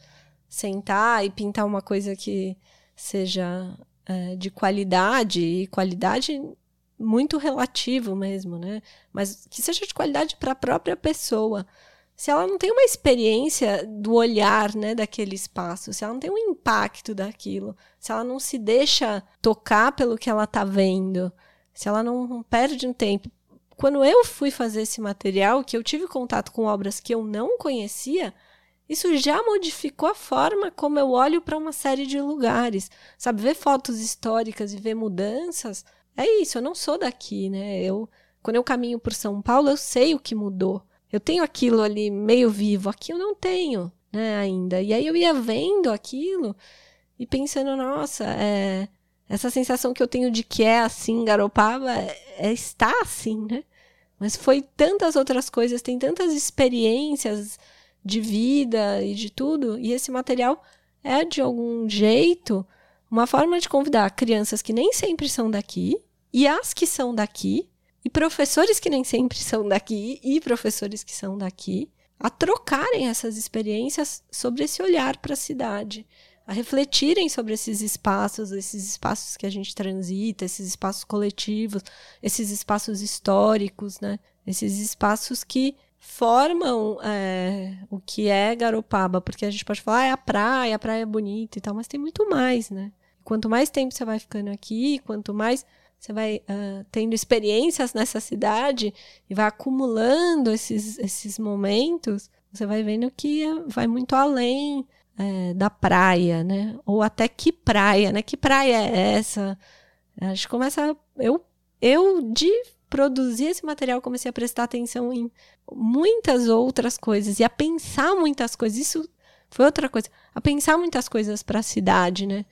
sentar e pintar uma coisa que seja é, de qualidade, e qualidade muito relativo mesmo, né? Mas que seja de qualidade para a própria pessoa. se ela não tem uma experiência do olhar, né, daquele espaço, se ela não tem um impacto daquilo, se ela não se deixa tocar pelo que ela está vendo, se ela não perde um tempo. Quando eu fui fazer esse material, que eu tive contato com obras que eu não conhecia, isso já modificou a forma como eu olho para uma série de lugares. Sabe, ver fotos históricas e ver mudanças, é isso, eu não sou daqui, né? Eu quando eu caminho por São Paulo, eu sei o que mudou. Eu tenho aquilo ali meio vivo, aqui eu não tenho, né, ainda. E aí eu ia vendo aquilo e pensando, nossa, é, essa sensação que eu tenho de que é assim, Garopaba, é, é está assim, né? Mas foi tantas outras coisas, tem tantas experiências de vida e de tudo, e esse material é de algum jeito uma forma de convidar crianças que nem sempre são daqui e as que são daqui e professores que nem sempre são daqui e professores que são daqui a trocarem essas experiências sobre esse olhar para a cidade, a refletirem sobre esses espaços, esses espaços que a gente transita, esses espaços coletivos, esses espaços históricos, né? Esses espaços que formam é, o que é Garopaba, porque a gente pode falar, ah, é a praia, a praia é bonita e tal, mas tem muito mais, né? Quanto mais tempo você vai ficando aqui, quanto mais você vai uh, tendo experiências nessa cidade e vai acumulando esses, esses momentos, você vai vendo que vai muito além é, da praia, né? Ou até que praia, né? Que praia é essa? A gente começa. Eu, eu de produzir esse material, comecei a prestar atenção em muitas outras coisas e a pensar muitas coisas. Isso foi outra coisa. A pensar muitas coisas para a cidade, né?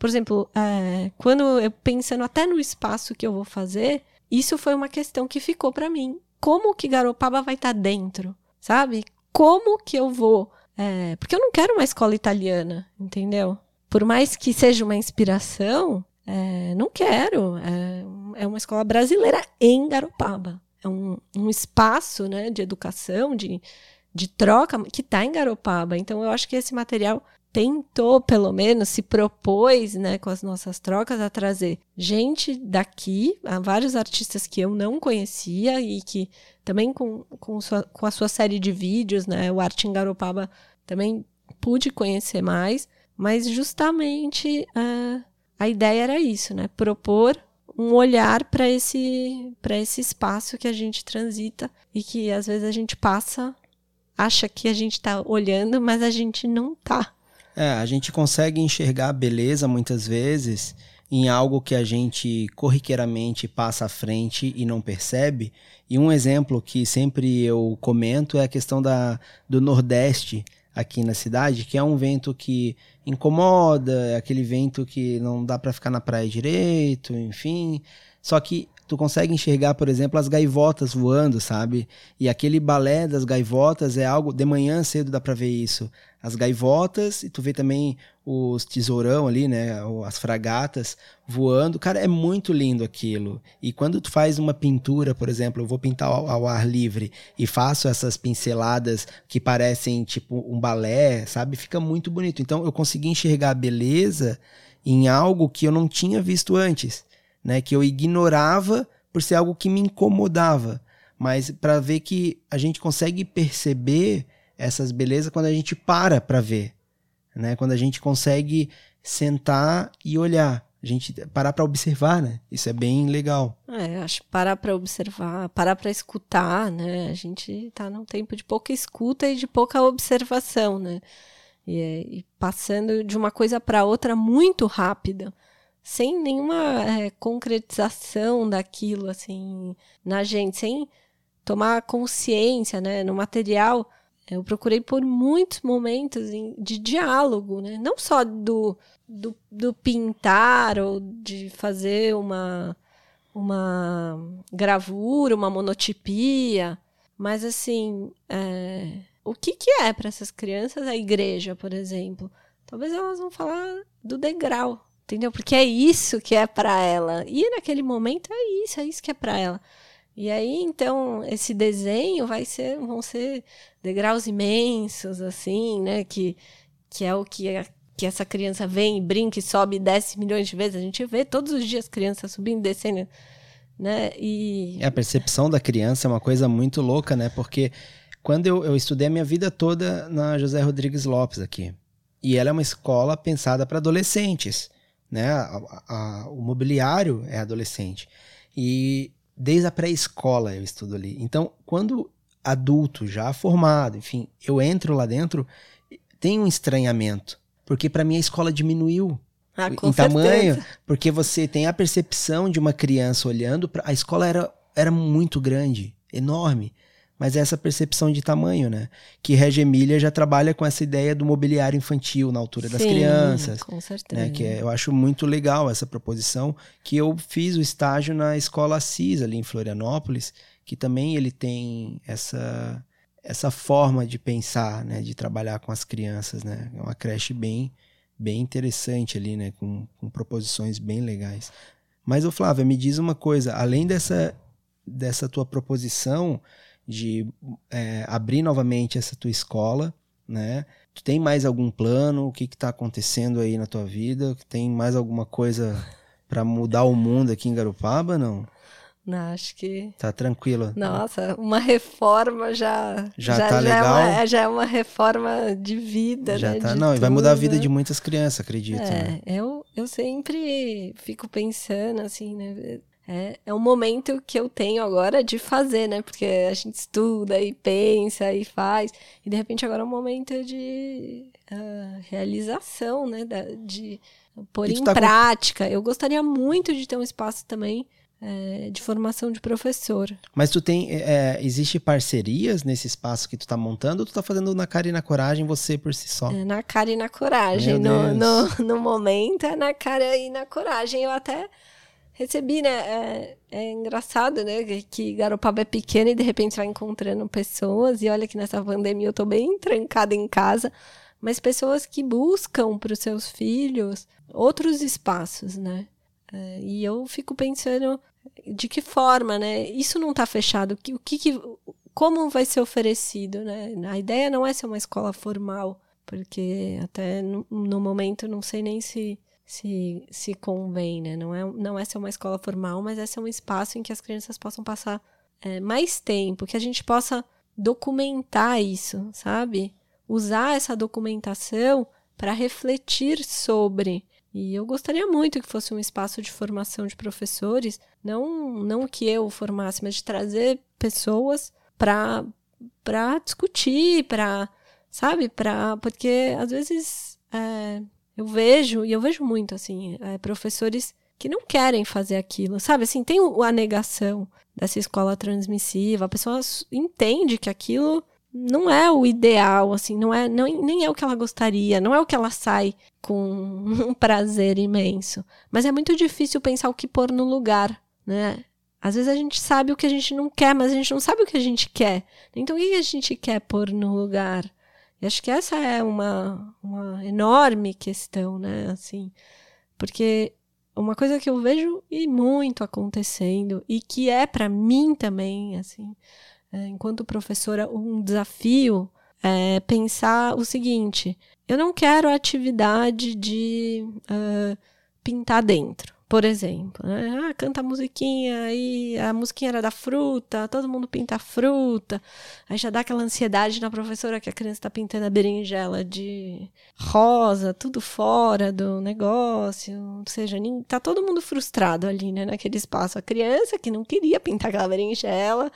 Por exemplo, é, quando eu pensando até no espaço que eu vou fazer, isso foi uma questão que ficou para mim. Como que Garopaba vai estar tá dentro, sabe? Como que eu vou? É, porque eu não quero uma escola italiana, entendeu? Por mais que seja uma inspiração, é, não quero. É, é, uma escola brasileira em Garopaba. É um, um espaço né, de educação, de, de troca, que está em Garopaba. Então, eu acho que esse material tentou, pelo menos, se propôs, né, com as nossas trocas, a trazer gente daqui, vários artistas que eu não conhecia e que também com, com, sua, com a sua série de vídeos, né, o Arte em Garopaba, também pude conhecer mais, mas justamente uh, a ideia era isso, né, propor um olhar para esse para esse espaço que a gente transita e que às vezes a gente passa acha que a gente está olhando, mas a gente não está é, a gente consegue enxergar beleza muitas vezes em algo que a gente corriqueiramente passa à frente e não percebe. E um exemplo que sempre eu comento é a questão da, do Nordeste aqui na cidade, que é um vento que incomoda, é aquele vento que não dá para ficar na praia direito, enfim. Só que tu consegue enxergar, por exemplo, as gaivotas voando, sabe? E aquele balé das gaivotas é algo. De manhã cedo dá pra ver isso. As gaivotas, e tu vê também os tesourão ali, né? As fragatas voando. Cara, é muito lindo aquilo. E quando tu faz uma pintura, por exemplo, eu vou pintar ao, ao ar livre e faço essas pinceladas que parecem tipo um balé, sabe? Fica muito bonito. Então eu consegui enxergar a beleza em algo que eu não tinha visto antes né? Que eu ignorava por ser algo que me incomodava. Mas para ver que a gente consegue perceber essas belezas quando a gente para para ver, né? Quando a gente consegue sentar e olhar, a gente parar para observar, né? Isso é bem legal. É, acho parar para observar, parar para escutar, né? A gente tá num tempo de pouca escuta e de pouca observação, né? E, e passando de uma coisa para outra muito rápida sem nenhuma é, concretização daquilo, assim, na gente, sem tomar consciência, né, no material. Eu procurei por muitos momentos de diálogo, né? Não só do, do, do pintar ou de fazer uma, uma gravura, uma monotipia, mas assim, é, o que, que é para essas crianças a igreja, por exemplo? Talvez elas vão falar do degrau, Entendeu? Porque é isso que é para ela. E naquele momento é isso, é isso que é para ela. E aí, então, esse desenho vai ser, vão ser degraus imensos, assim, né? Que, que é o que, que essa criança vem, brinca e sobe e desce milhões de vezes. A gente vê todos os dias crianças subindo e descendo, né? E... É, a percepção da criança é uma coisa muito louca, né? Porque quando eu, eu estudei a minha vida toda na José Rodrigues Lopes aqui. E ela é uma escola pensada para adolescentes, né? A, a, o mobiliário é adolescente. E desde a pré-escola eu estudo ali. Então, quando adulto, já formado, enfim, eu entro lá dentro, tem um estranhamento. Porque para mim a escola diminuiu Ah, em tamanho, certeza. porque você tem a percepção de uma criança olhando para a escola era, era muito grande, enorme, mas é essa percepção de tamanho, né? Que Regia Emília já trabalha com essa ideia do mobiliário infantil na altura das Sim, crianças, Com certeza. né? Que é- eu acho muito legal essa proposição, que eu fiz o estágio na escola Assis ali em Florianópolis, que também ele tem essa essa forma de pensar, né, de trabalhar com as crianças, né? É uma creche bem bem interessante ali, né, com, com proposições bem legais. Mas ô Flávia, me diz uma coisa, além dessa dessa tua proposição de é, abrir novamente essa tua escola, né? Tu tem mais algum plano? O que que tá acontecendo aí na tua vida? Tem mais alguma coisa para mudar o mundo aqui em Garopaba? Não? Não, acho que. Tá tranquila? Nossa, uma reforma já. Já tá É legal? uma, é, já é uma reforma de vida, Já né? tá. de Não, e vai mudar a vida tudo. de muitas crianças, acredito. né? É, eu, eu sempre fico pensando, assim, né? É, é um momento que eu tenho agora de fazer, né? Porque a gente estuda e pensa e faz. E de repente agora é um momento de ah, realização, né? Da- de pôr em tá com- prática. Eu gostaria muito de ter um espaço também é, de formação de professor. Mas tu tem. É, existe parcerias nesse espaço que tu tá montando ou tu tá fazendo na cara e na coragem você por si só? É na cara e na coragem. No, no, [laughs] no momento é na cara e na coragem. Eu até recebi, né? É, é engraçado, né? que- Garopaba é pequeno e de repente vai encontrando pessoas. E olha que nessa pandemia eu tô bem trancada em casa. Mas pessoas que buscam para os seus filhos outros espaços, né? É, e eu fico pensando de que forma, né? Isso não está fechado. O que, que- como vai ser oferecido, né? A ideia não é ser uma escola formal, porque até no, no momento não sei nem se se, se convém, né? Não é, não é ser uma escola formal, mas é ser um espaço em que as crianças possam passar é, mais tempo, que a gente possa documentar isso, sabe? Usar essa documentação para refletir sobre. E eu gostaria muito que fosse um espaço de formação de professores, não, não que eu formasse, mas de trazer pessoas para discutir, para sabe, para porque às vezes é, eu vejo e eu vejo muito assim é, professores que não querem fazer aquilo, sabe? Assim tem a negação dessa escola transmissiva, a pessoa entende que aquilo não é o ideal, assim, não é não, nem é o que ela gostaria, não é o que ela sai com [laughs] um prazer imenso. Mas é muito difícil pensar o que pôr no lugar, né? Às vezes a gente sabe o que a gente não quer, mas a gente não sabe o que a gente quer. Então, o que a gente quer pôr no lugar? E acho que essa é uma, uma enorme questão, né? Assim, porque uma coisa que eu vejo e muito acontecendo, e que é para mim também, assim, é, enquanto professora, um desafio é pensar o seguinte: eu não quero atividade de ah, pintar dentro, por exemplo. Né? Ah, canta a musiquinha, aí a musiquinha era da fruta, todo mundo pinta a fruta. Aí já dá aquela ansiedade na professora que a criança está pintando a berinjela de rosa, tudo fora do negócio. Ou seja, tá todo mundo frustrado ali, né, naquele espaço. A criança que não queria pintar aquela berinjela,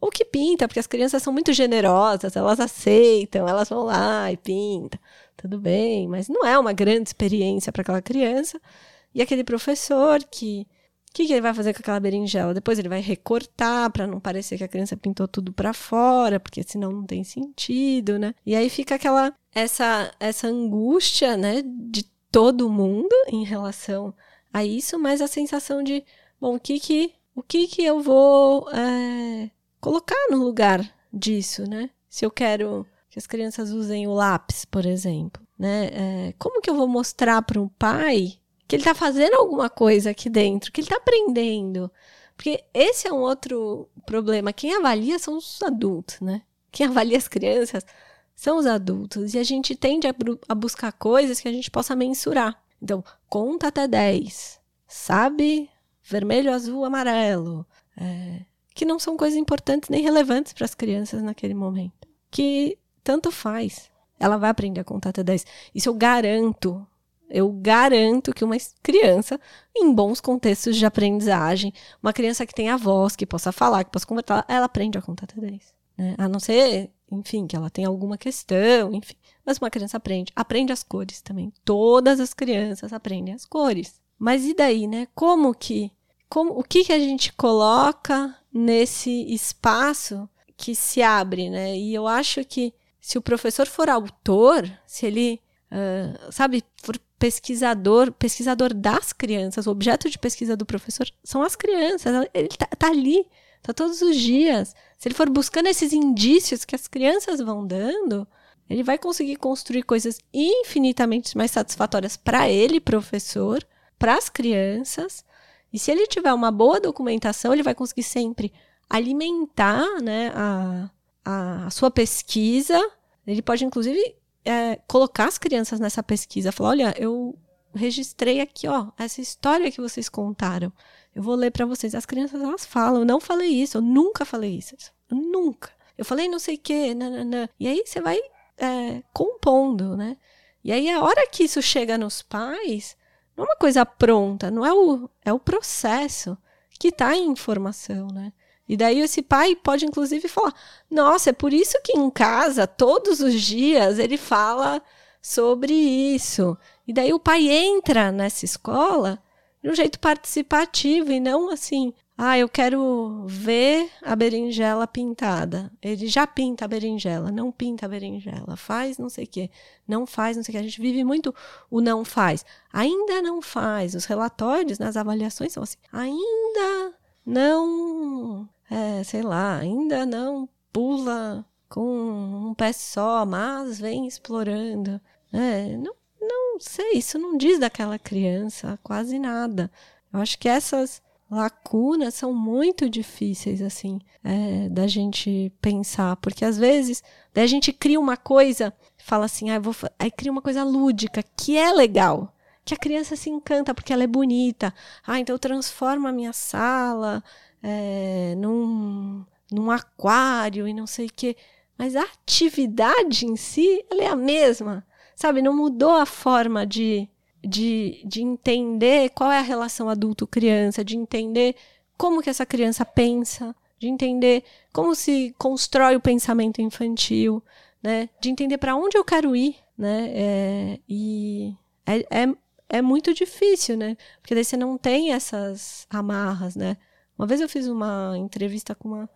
ou que pinta, porque as crianças são muito generosas, elas aceitam, elas vão lá e pintam. Tudo bem, mas não é uma grande experiência para aquela criança. E aquele professor que. O que, que ele vai fazer com aquela berinjela? Depois ele vai recortar para não parecer que a criança pintou tudo para fora, porque senão não tem sentido, né? E aí fica aquela essa essa angústia, né, de todo mundo em relação a isso, mas a sensação de, bom, o que que o que que eu vou é, colocar no lugar disso, né? Se eu quero que as crianças usem o lápis, por exemplo, né? É, como que eu vou mostrar para um pai que ele está fazendo alguma coisa aqui dentro, que ele está aprendendo? Porque esse é um outro problema. Quem avalia são os adultos, né? Quem avalia as crianças são os adultos. E a gente tende a, a buscar coisas que a gente possa mensurar. Então, conta até 10. Sabe? Vermelho, azul, amarelo. É, que não são coisas importantes nem relevantes para as crianças naquele momento. que tanto faz. Ela vai aprender a contar até 10. Isso eu garanto. Eu garanto que uma criança, em bons contextos de aprendizagem, uma criança que tenha voz, que possa falar, que possa conversar, ela aprende a contar até 10. Né? A não ser, enfim, que ela tenha alguma questão, enfim. Mas uma criança aprende. Aprende as cores também. Todas as crianças aprendem as cores. Mas e daí, né? Como que. Como, o que, que a gente coloca nesse espaço que se abre, né? E eu acho que se o professor for autor, se ele, uh, sabe, for pesquisador, pesquisador das crianças, o objeto de pesquisa do professor são as crianças, ele tá, tá ali, tá todos os dias. Se ele for buscando esses indícios que as crianças vão dando, ele vai conseguir construir coisas infinitamente mais satisfatórias para ele, professor, para as crianças. E se ele tiver uma boa documentação, ele vai conseguir sempre alimentar né, a, a, a sua pesquisa. Ele pode, inclusive, é, colocar as crianças nessa pesquisa. Falar, olha, eu registrei aqui, ó, essa história que vocês contaram. Eu vou ler para vocês. As crianças, elas falam, eu não falei isso, eu nunca falei isso. Nunca. Eu falei não sei o quê, nananã. E aí você vai é, compondo, né? E aí a hora que isso chega nos pais, não é uma coisa pronta, não é o, é o processo que está em informação, né? E daí esse pai pode inclusive falar: "Nossa, é por isso que em casa todos os dias ele fala sobre isso". E daí o pai entra nessa escola de um jeito participativo e não assim: "Ah, eu quero ver a berinjela pintada". Ele já pinta a berinjela, não pinta a berinjela, faz não sei o quê, não faz não sei o quê. A gente vive muito o não faz. Ainda não faz. Os relatórios nas avaliações são assim: "Ainda não é, sei lá, ainda não pula com um pé só, mas vem explorando. É, não, não sei, isso não diz daquela criança quase nada. Eu acho que essas lacunas são muito difíceis, assim, é, da gente pensar, porque às vezes daí a gente cria uma coisa, fala assim, ah, vou, aí cria uma coisa lúdica, que é legal, que a criança se encanta porque ela é bonita. Ah, então transforma a minha sala é, num, num aquário e não sei o quê. Mas a atividade em si, ela é a mesma. Sabe, não mudou a forma de, de, de entender qual é a relação adulto-criança, de entender como que essa criança pensa, de entender como se constrói o pensamento infantil, né? De entender para onde eu quero ir, né? É, e é, é, é muito difícil, né? Porque daí você não tem essas amarras, né? Uma vez eu fiz uma entrevista com uma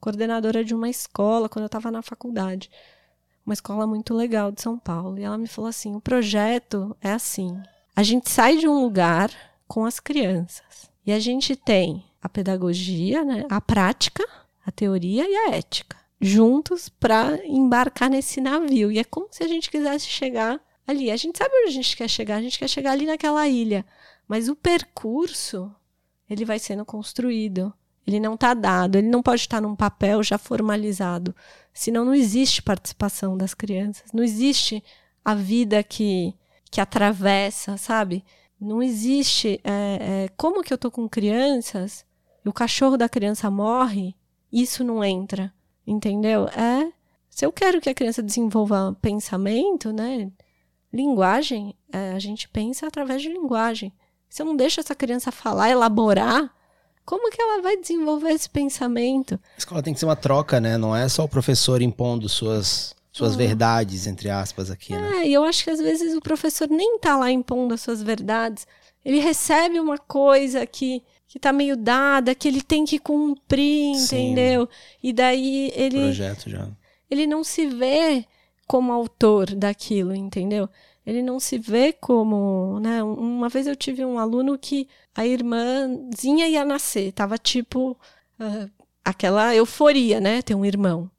coordenadora de uma escola quando eu estava na faculdade. Uma escola muito legal de São Paulo. E ela me falou assim: o projeto é assim. A gente sai de um lugar com as crianças. E a gente tem a pedagogia, né, a prática, a teoria e a ética, juntos para embarcar nesse navio. E é como se a gente quisesse chegar ali. A gente sabe onde a gente quer chegar, a gente quer chegar ali naquela ilha. Mas o percurso ele vai sendo construído. Ele não está dado, ele não pode estar num papel já formalizado. Senão não existe participação das crianças, não existe a vida que, que atravessa, sabe? Não existe. É, é, como que eu tô com crianças e o cachorro da criança morre, isso não entra, entendeu? É. Se eu quero que a criança desenvolva pensamento, né? Linguagem, é, a gente pensa através de linguagem. Se eu não deixo essa criança falar, elaborar, como que ela vai desenvolver esse pensamento? A escola tem que ser uma troca, né? Não é só o professor impondo suas suas ah. verdades, entre aspas, aqui, né? É, e eu acho que às vezes o professor nem tá lá impondo as suas verdades. Ele recebe uma coisa que, que tá meio dada, que ele tem que cumprir, Sim. entendeu? E daí ele. Projeto já. Ele não se vê como autor daquilo, entendeu? Ele não se vê como, né? Uma vez eu tive um aluno que a irmãzinha ia nascer, tava tipo uh, aquela euforia, né? Ter um irmão.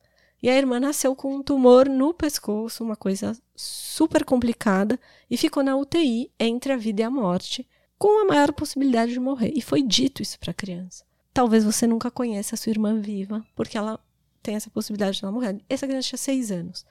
E a irmã nasceu com um tumor no pescoço, uma coisa super complicada, e ficou na UTI entre a vida e a morte, com a maior possibilidade de morrer. E foi dito isso para a criança. Talvez você nunca conheça a sua irmã viva, porque ela tem essa possibilidade de ela morrer. Essa criança tinha seis anos.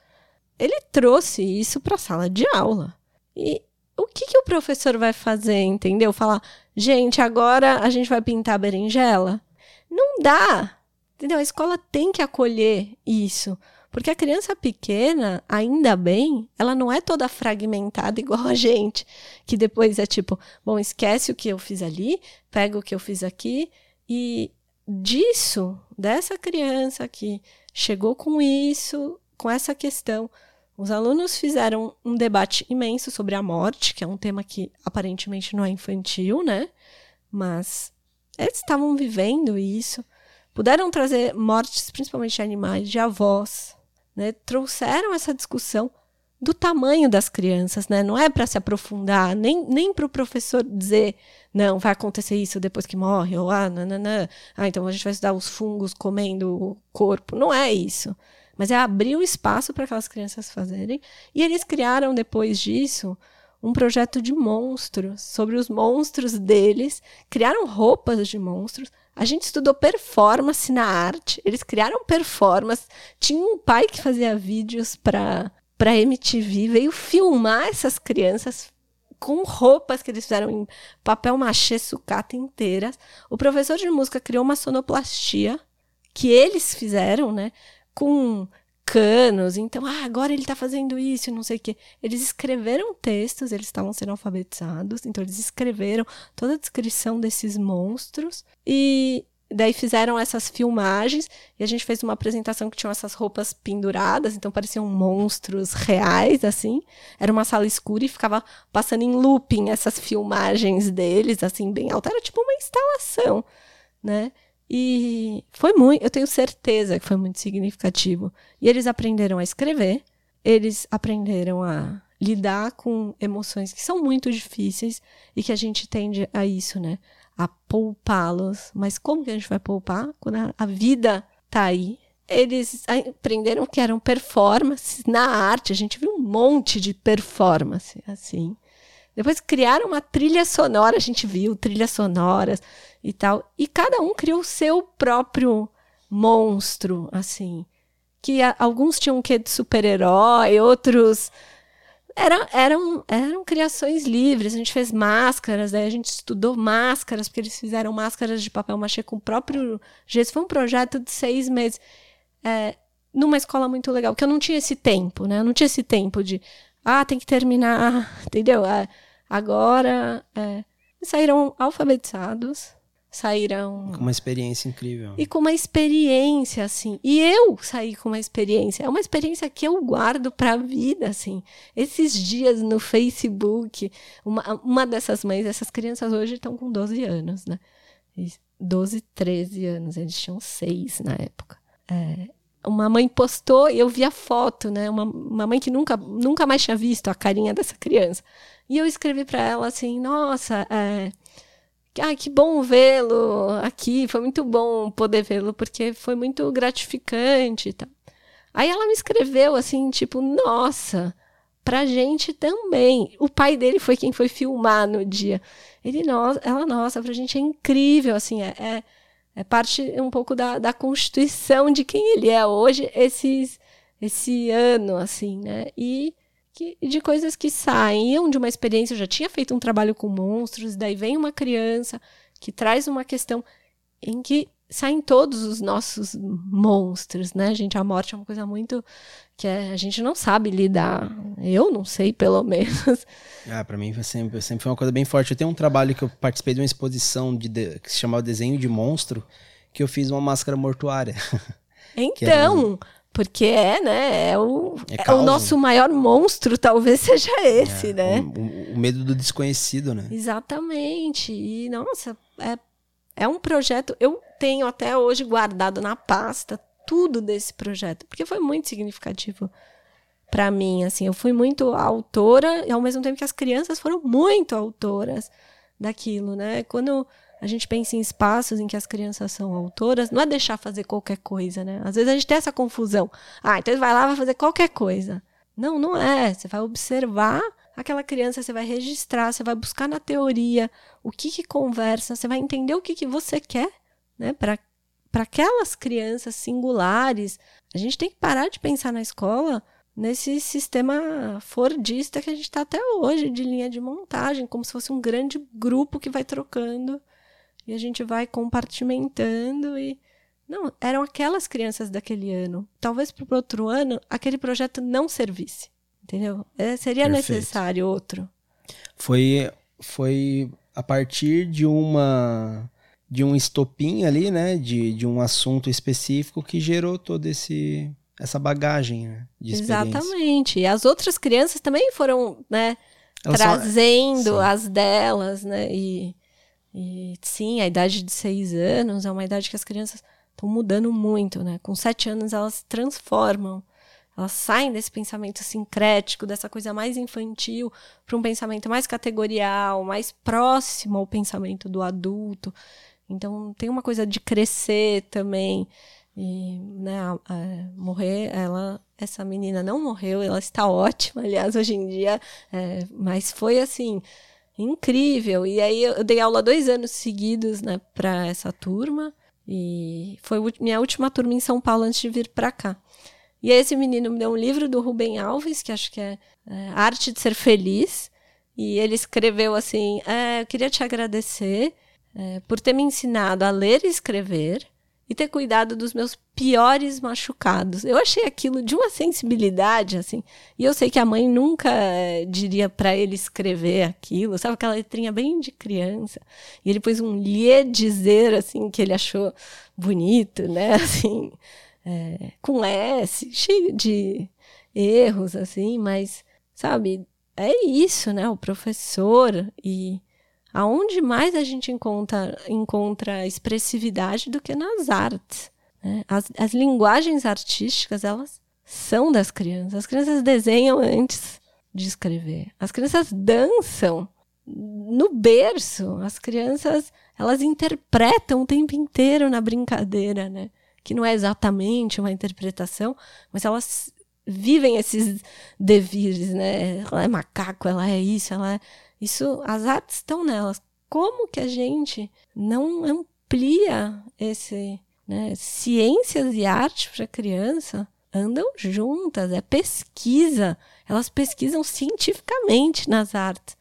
Ele trouxe isso para a sala de aula. E o que, que o professor vai fazer, entendeu? Falar, gente, agora a gente vai pintar a berinjela? Não dá. Entendeu? A escola tem que acolher isso. Porque a criança pequena, ainda bem, ela não é toda fragmentada igual a gente, que depois é tipo, bom, esquece o que eu fiz ali, pega o que eu fiz aqui e disso, dessa criança que chegou com isso, com essa questão, os alunos fizeram um debate imenso sobre a morte, que é um tema que aparentemente não é infantil, né? Mas eles estavam vivendo isso. Puderam trazer mortes, principalmente de animais, de avós, né? Trouxeram essa discussão do tamanho das crianças, né? Não é para se aprofundar, nem, nem para o professor dizer, não, vai acontecer isso depois que morre, ou ah, não. ah, então a gente vai estudar os fungos comendo o corpo. Não é isso. Mas é abrir o espaço para aquelas crianças fazerem. E eles criaram, depois disso, um projeto de monstros, sobre os monstros deles. Criaram roupas de monstros. A gente estudou performance na arte. Eles criaram performance. Tinha um pai que fazia vídeos para para MTV, veio filmar essas crianças com roupas que eles fizeram em papel machê sucata inteiras. O professor de música criou uma sonoplastia que eles fizeram, né? Com canos, então, ah, agora ele está fazendo isso, não sei o quê. Eles escreveram textos, eles estavam sendo alfabetizados, então eles escreveram toda a descrição desses monstros e daí fizeram essas filmagens e a gente fez uma apresentação que tinha essas roupas penduradas, então pareciam monstros reais, assim. Era uma sala escura e ficava passando em looping essas filmagens deles, assim, bem alta. Era tipo uma instalação, né? E foi muito, eu tenho certeza que foi muito significativo. E eles aprenderam a escrever, eles aprenderam a lidar com emoções que são muito difíceis e que a gente tende a isso, né? A poupá-los. Mas como que a gente vai poupar quando a, vida tá aí? Eles aprenderam que eram performances na arte. A gente viu um monte de performance assim. Depois criaram uma trilha sonora, a gente viu trilhas sonoras e tal. E cada um criou o seu próprio monstro, assim. Que a, alguns tinham um quê de super-herói, outros. Era, eram, eram criações livres. A gente fez máscaras, aí a gente estudou máscaras, porque eles fizeram máscaras de papel machê com o próprio gesso. Foi um projeto de seis meses. É, numa escola muito legal, que eu não tinha esse tempo, né? Eu não tinha esse tempo de ah, tem que terminar, [laughs] entendeu? É, agora é, saíram alfabetizados, saíram com uma experiência incrível e com uma experiência assim. E eu saí com uma experiência, é uma experiência que eu guardo para a vida assim. Esses dias no Facebook, uma, uma dessas mães, essas crianças hoje estão com 12 anos, né? 12, 13 anos, eles tinham 6 na época. É, uma mãe postou e eu vi a foto, né? Uma, uma mãe que nunca, nunca mais tinha visto a carinha dessa criança. E eu escrevi para ela assim: Nossa, é, ah, que bom vê-lo aqui, foi muito bom poder vê-lo, porque foi muito gratificante e tal. Aí ela me escreveu assim, tipo, nossa, pra gente também. O pai dele foi quem foi filmar no dia. Ele, nossa, ela, nossa, pra gente é incrível, assim, é, é é parte um pouco da, da constituição de quem ele é hoje, esses, esse ano, assim, né? E que, de coisas que saíam de uma experiência. Eu já tinha feito um trabalho com monstros, daí vem uma criança que traz uma questão em que saem todos os nossos monstros, né, gente? A morte é uma coisa muito que a gente não sabe lidar. Eu não sei, pelo menos. Ah, para mim foi sempre, sempre foi uma coisa bem forte. Eu tenho um trabalho que eu participei de uma exposição de, de que se chamava Desenho de Monstro, que eu fiz uma máscara mortuária. [laughs] Então, porque é, né? É o, é, é o nosso maior monstro, talvez seja esse, é, né? O, o, medo do desconhecido, né? Exatamente. E, nossa, é, é um projeto. Eu tenho até hoje guardado na pasta tudo desse projeto, porque foi muito significativo para mim, assim, eu fui muito autora e ao mesmo tempo que as crianças foram muito autoras daquilo, né? Quando a gente pensa em espaços em que as crianças são autoras, não é deixar fazer qualquer coisa, né? Às vezes a gente tem essa confusão. Ah, então vai lá vai fazer qualquer coisa. Não, não é. Você vai observar aquela criança, você vai registrar, você vai buscar na teoria o que que conversa, você vai entender o que que você quer né, para aquelas crianças singulares. A gente tem que parar de pensar na escola nesse sistema fordista que a gente está até hoje, de linha de montagem, como se fosse um grande grupo que vai trocando e a gente vai compartimentando e Não, eram aquelas crianças daquele ano. Talvez para o outro ano aquele projeto não servisse. Entendeu? É, seria Perfeito. necessário outro. Foi, foi a partir de uma de um estopim ali, né, de, de um assunto específico que gerou todo esse essa bagagem né, de experiência. Exatamente. E as outras crianças também foram, né, Elas trazendo as delas, né, e, e sim, a idade de seis anos é uma idade que as crianças estão mudando muito, né? Com sete anos elas se transformam elas saem desse pensamento sincrético, dessa coisa mais infantil, para um pensamento mais categorial, mais próximo ao pensamento do adulto. Então, tem uma coisa de crescer também. E, né, a, a, morrer, ela, essa menina não morreu, ela está ótima, aliás, hoje em dia, é, mas foi assim, incrível. E aí eu dei aula dois anos seguidos, né, para essa turma, e foi minha última turma em São Paulo antes de vir para cá. E esse menino me deu um livro do Rubem Alves, que acho que é, é Arte de Ser Feliz. E ele escreveu assim: é, Eu queria te agradecer é, por ter me ensinado a ler e escrever e ter cuidado dos meus piores machucados. Eu achei aquilo de uma sensibilidade, assim. E eu sei que a mãe nunca é, diria para ele escrever aquilo, sabe? Aquela letrinha bem de criança. E ele pôs um lhe dizer, assim, que ele achou bonito, né? [laughs] Assim é, com S, cheio de erros, assim, mas, sabe, é isso, né? O professor e aonde mais a gente encontra, encontra expressividade do que nas artes. Né? As, as linguagens artísticas, elas são das crianças. As crianças desenham antes de escrever. As crianças dançam no berço. As crianças, elas interpretam o tempo inteiro na brincadeira, né? que não é exatamente uma interpretação, mas elas vivem esses devires, né? Ela é macaco, ela é isso, ela é isso, as artes estão nelas. Como que a gente não amplia esse, né? Ciências e arte para criança andam juntas, é pesquisa. Elas pesquisam cientificamente nas artes.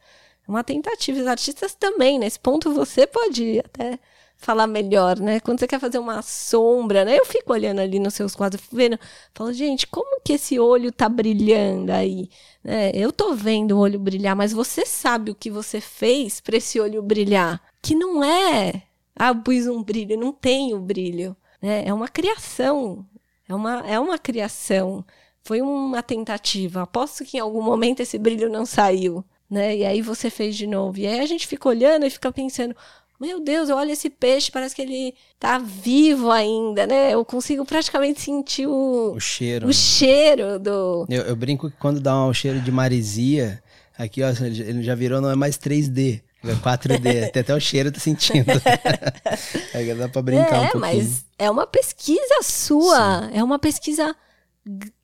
É uma tentativa. Os artistas também, nesse ponto você pode até falar melhor, né? Quando você quer fazer uma sombra, né? Eu fico olhando ali nos seus quadros, vendo, falo, gente, como que esse olho tá brilhando aí? É, eu tô vendo o olho brilhar, mas você sabe o que você fez para esse olho brilhar? Que não é, ah, pus um brilho, não tem o brilho, né? É uma criação, é uma, é uma criação. Foi uma tentativa. Aposto que em algum momento esse brilho não saiu, né? E aí você fez de novo. E aí a gente fica olhando e fica pensando, meu Deus, eu olho esse peixe, parece que ele tá vivo ainda, né? Eu consigo praticamente sentir o, o cheiro. O né? cheiro do. Eu, eu, brinco que quando dá um cheiro de marisia, aqui, ó, ele já virou, não é mais 3D. É 4D, [laughs] até, até o cheiro tá sentindo. [laughs] Aí dá pra brincar é, um pouquinho. mas é uma pesquisa sua, Sim. é uma pesquisa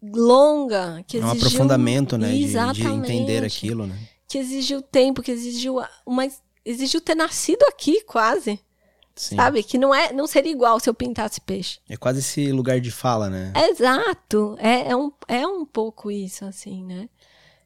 longa. Que. É um aprofundamento, né? De, de, entender aquilo, né? Que exigiu tempo, que exigiu uma exigiu ter nascido aqui, quase. Sim. Sabe? Que não, é, não seria igual se eu pintasse peixe. É quase esse lugar de fala, né? exato. É, é, um, é um pouco isso, assim, né?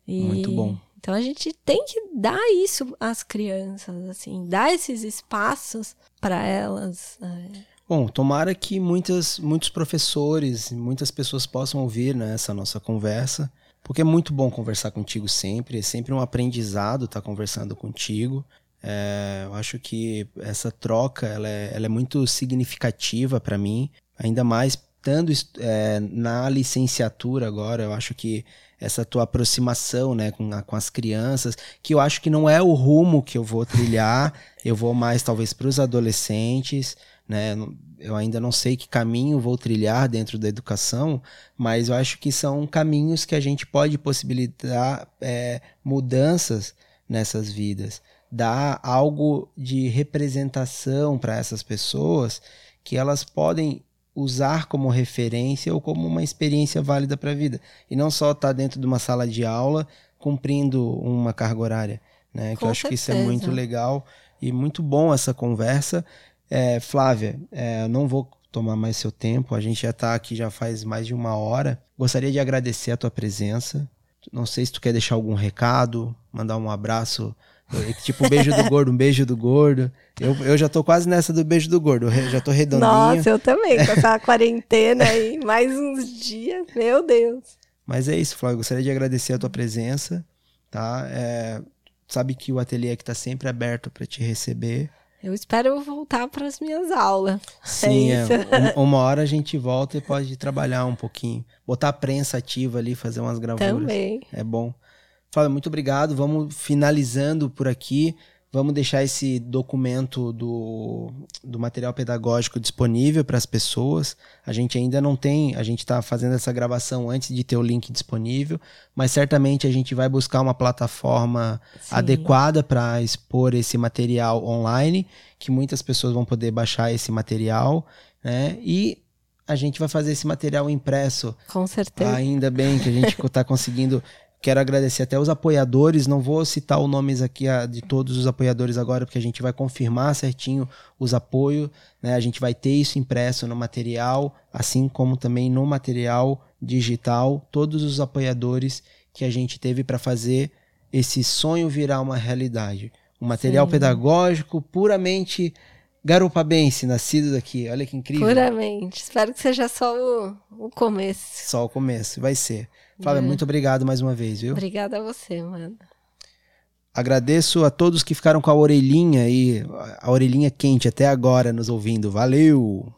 E, Muito bom. Então a gente tem que dar isso às crianças, assim, dar esses espaços para elas. É. Bom, tomara que muitas, muitos professores, muitas pessoas possam ouvir né, essa nossa conversa, porque é muito bom conversar contigo sempre, é sempre um aprendizado estar conversando contigo. É, eu acho que essa troca ela é, ela é muito significativa para mim, ainda mais estando é, na licenciatura agora. Eu acho que essa tua aproximação né, com, a, com as crianças, que eu acho que não é o rumo que eu vou trilhar, [laughs] eu vou mais talvez para os adolescentes. Né? Eu ainda não sei que caminho vou trilhar dentro da educação, mas eu acho que são caminhos que a gente pode possibilitar é, mudanças nessas vidas dar algo de representação para essas pessoas que elas podem usar como referência ou como uma experiência válida para a vida. E não só estar tá dentro de uma sala de aula cumprindo uma carga horária. Né? Que eu acho que isso é muito legal e muito bom essa conversa. É, Flávia, é, eu não vou tomar mais seu tempo, a gente já está aqui já faz mais de uma hora. Gostaria de agradecer a tua presença. Não sei se tu quer deixar algum recado, mandar um abraço Tipo, um beijo do gordo, um beijo do gordo. Eu, eu já tô quase nessa do beijo do gordo. Eu já tô redondinho. Nossa, eu também, com essa quarentena aí, mais uns dias, meu Deus. Mas é isso, Flávio. Gostaria de agradecer a tua presença, tá? É, sabe que o ateliê aqui tá sempre aberto para te receber. Eu espero voltar para as minhas aulas. Sim, é é, uma hora a gente volta e pode trabalhar um pouquinho. Botar a prensa ativa ali, fazer umas gravuras. Também. É bom. Fala, muito obrigado. Vamos finalizando por aqui. Vamos deixar esse documento do, do material pedagógico disponível para as pessoas. A gente ainda não tem, a gente está fazendo essa gravação antes de ter o link disponível, mas certamente a gente vai buscar uma plataforma Sim. adequada para expor esse material online, que muitas pessoas vão poder baixar esse material, né? E a gente vai fazer esse material impresso. Com certeza. Ainda bem que a gente está [laughs] conseguindo Quero agradecer até os apoiadores. Não vou citar os nomes aqui de todos os apoiadores agora, porque a gente vai confirmar certinho os apoios. Né? A gente vai ter isso impresso no material, assim como também no material digital. Todos os apoiadores que a gente teve para fazer esse sonho virar uma realidade. Um material Sim. pedagógico puramente garopabense, nascido daqui. Olha que incrível. Puramente. Espero que seja só o, o começo. Só o começo, vai ser. Flávia, é. muito obrigado mais uma vez, viu? Obrigada a você, mano. Agradeço a todos que ficaram com a orelhinha aí, a orelhinha quente até agora nos ouvindo. Valeu!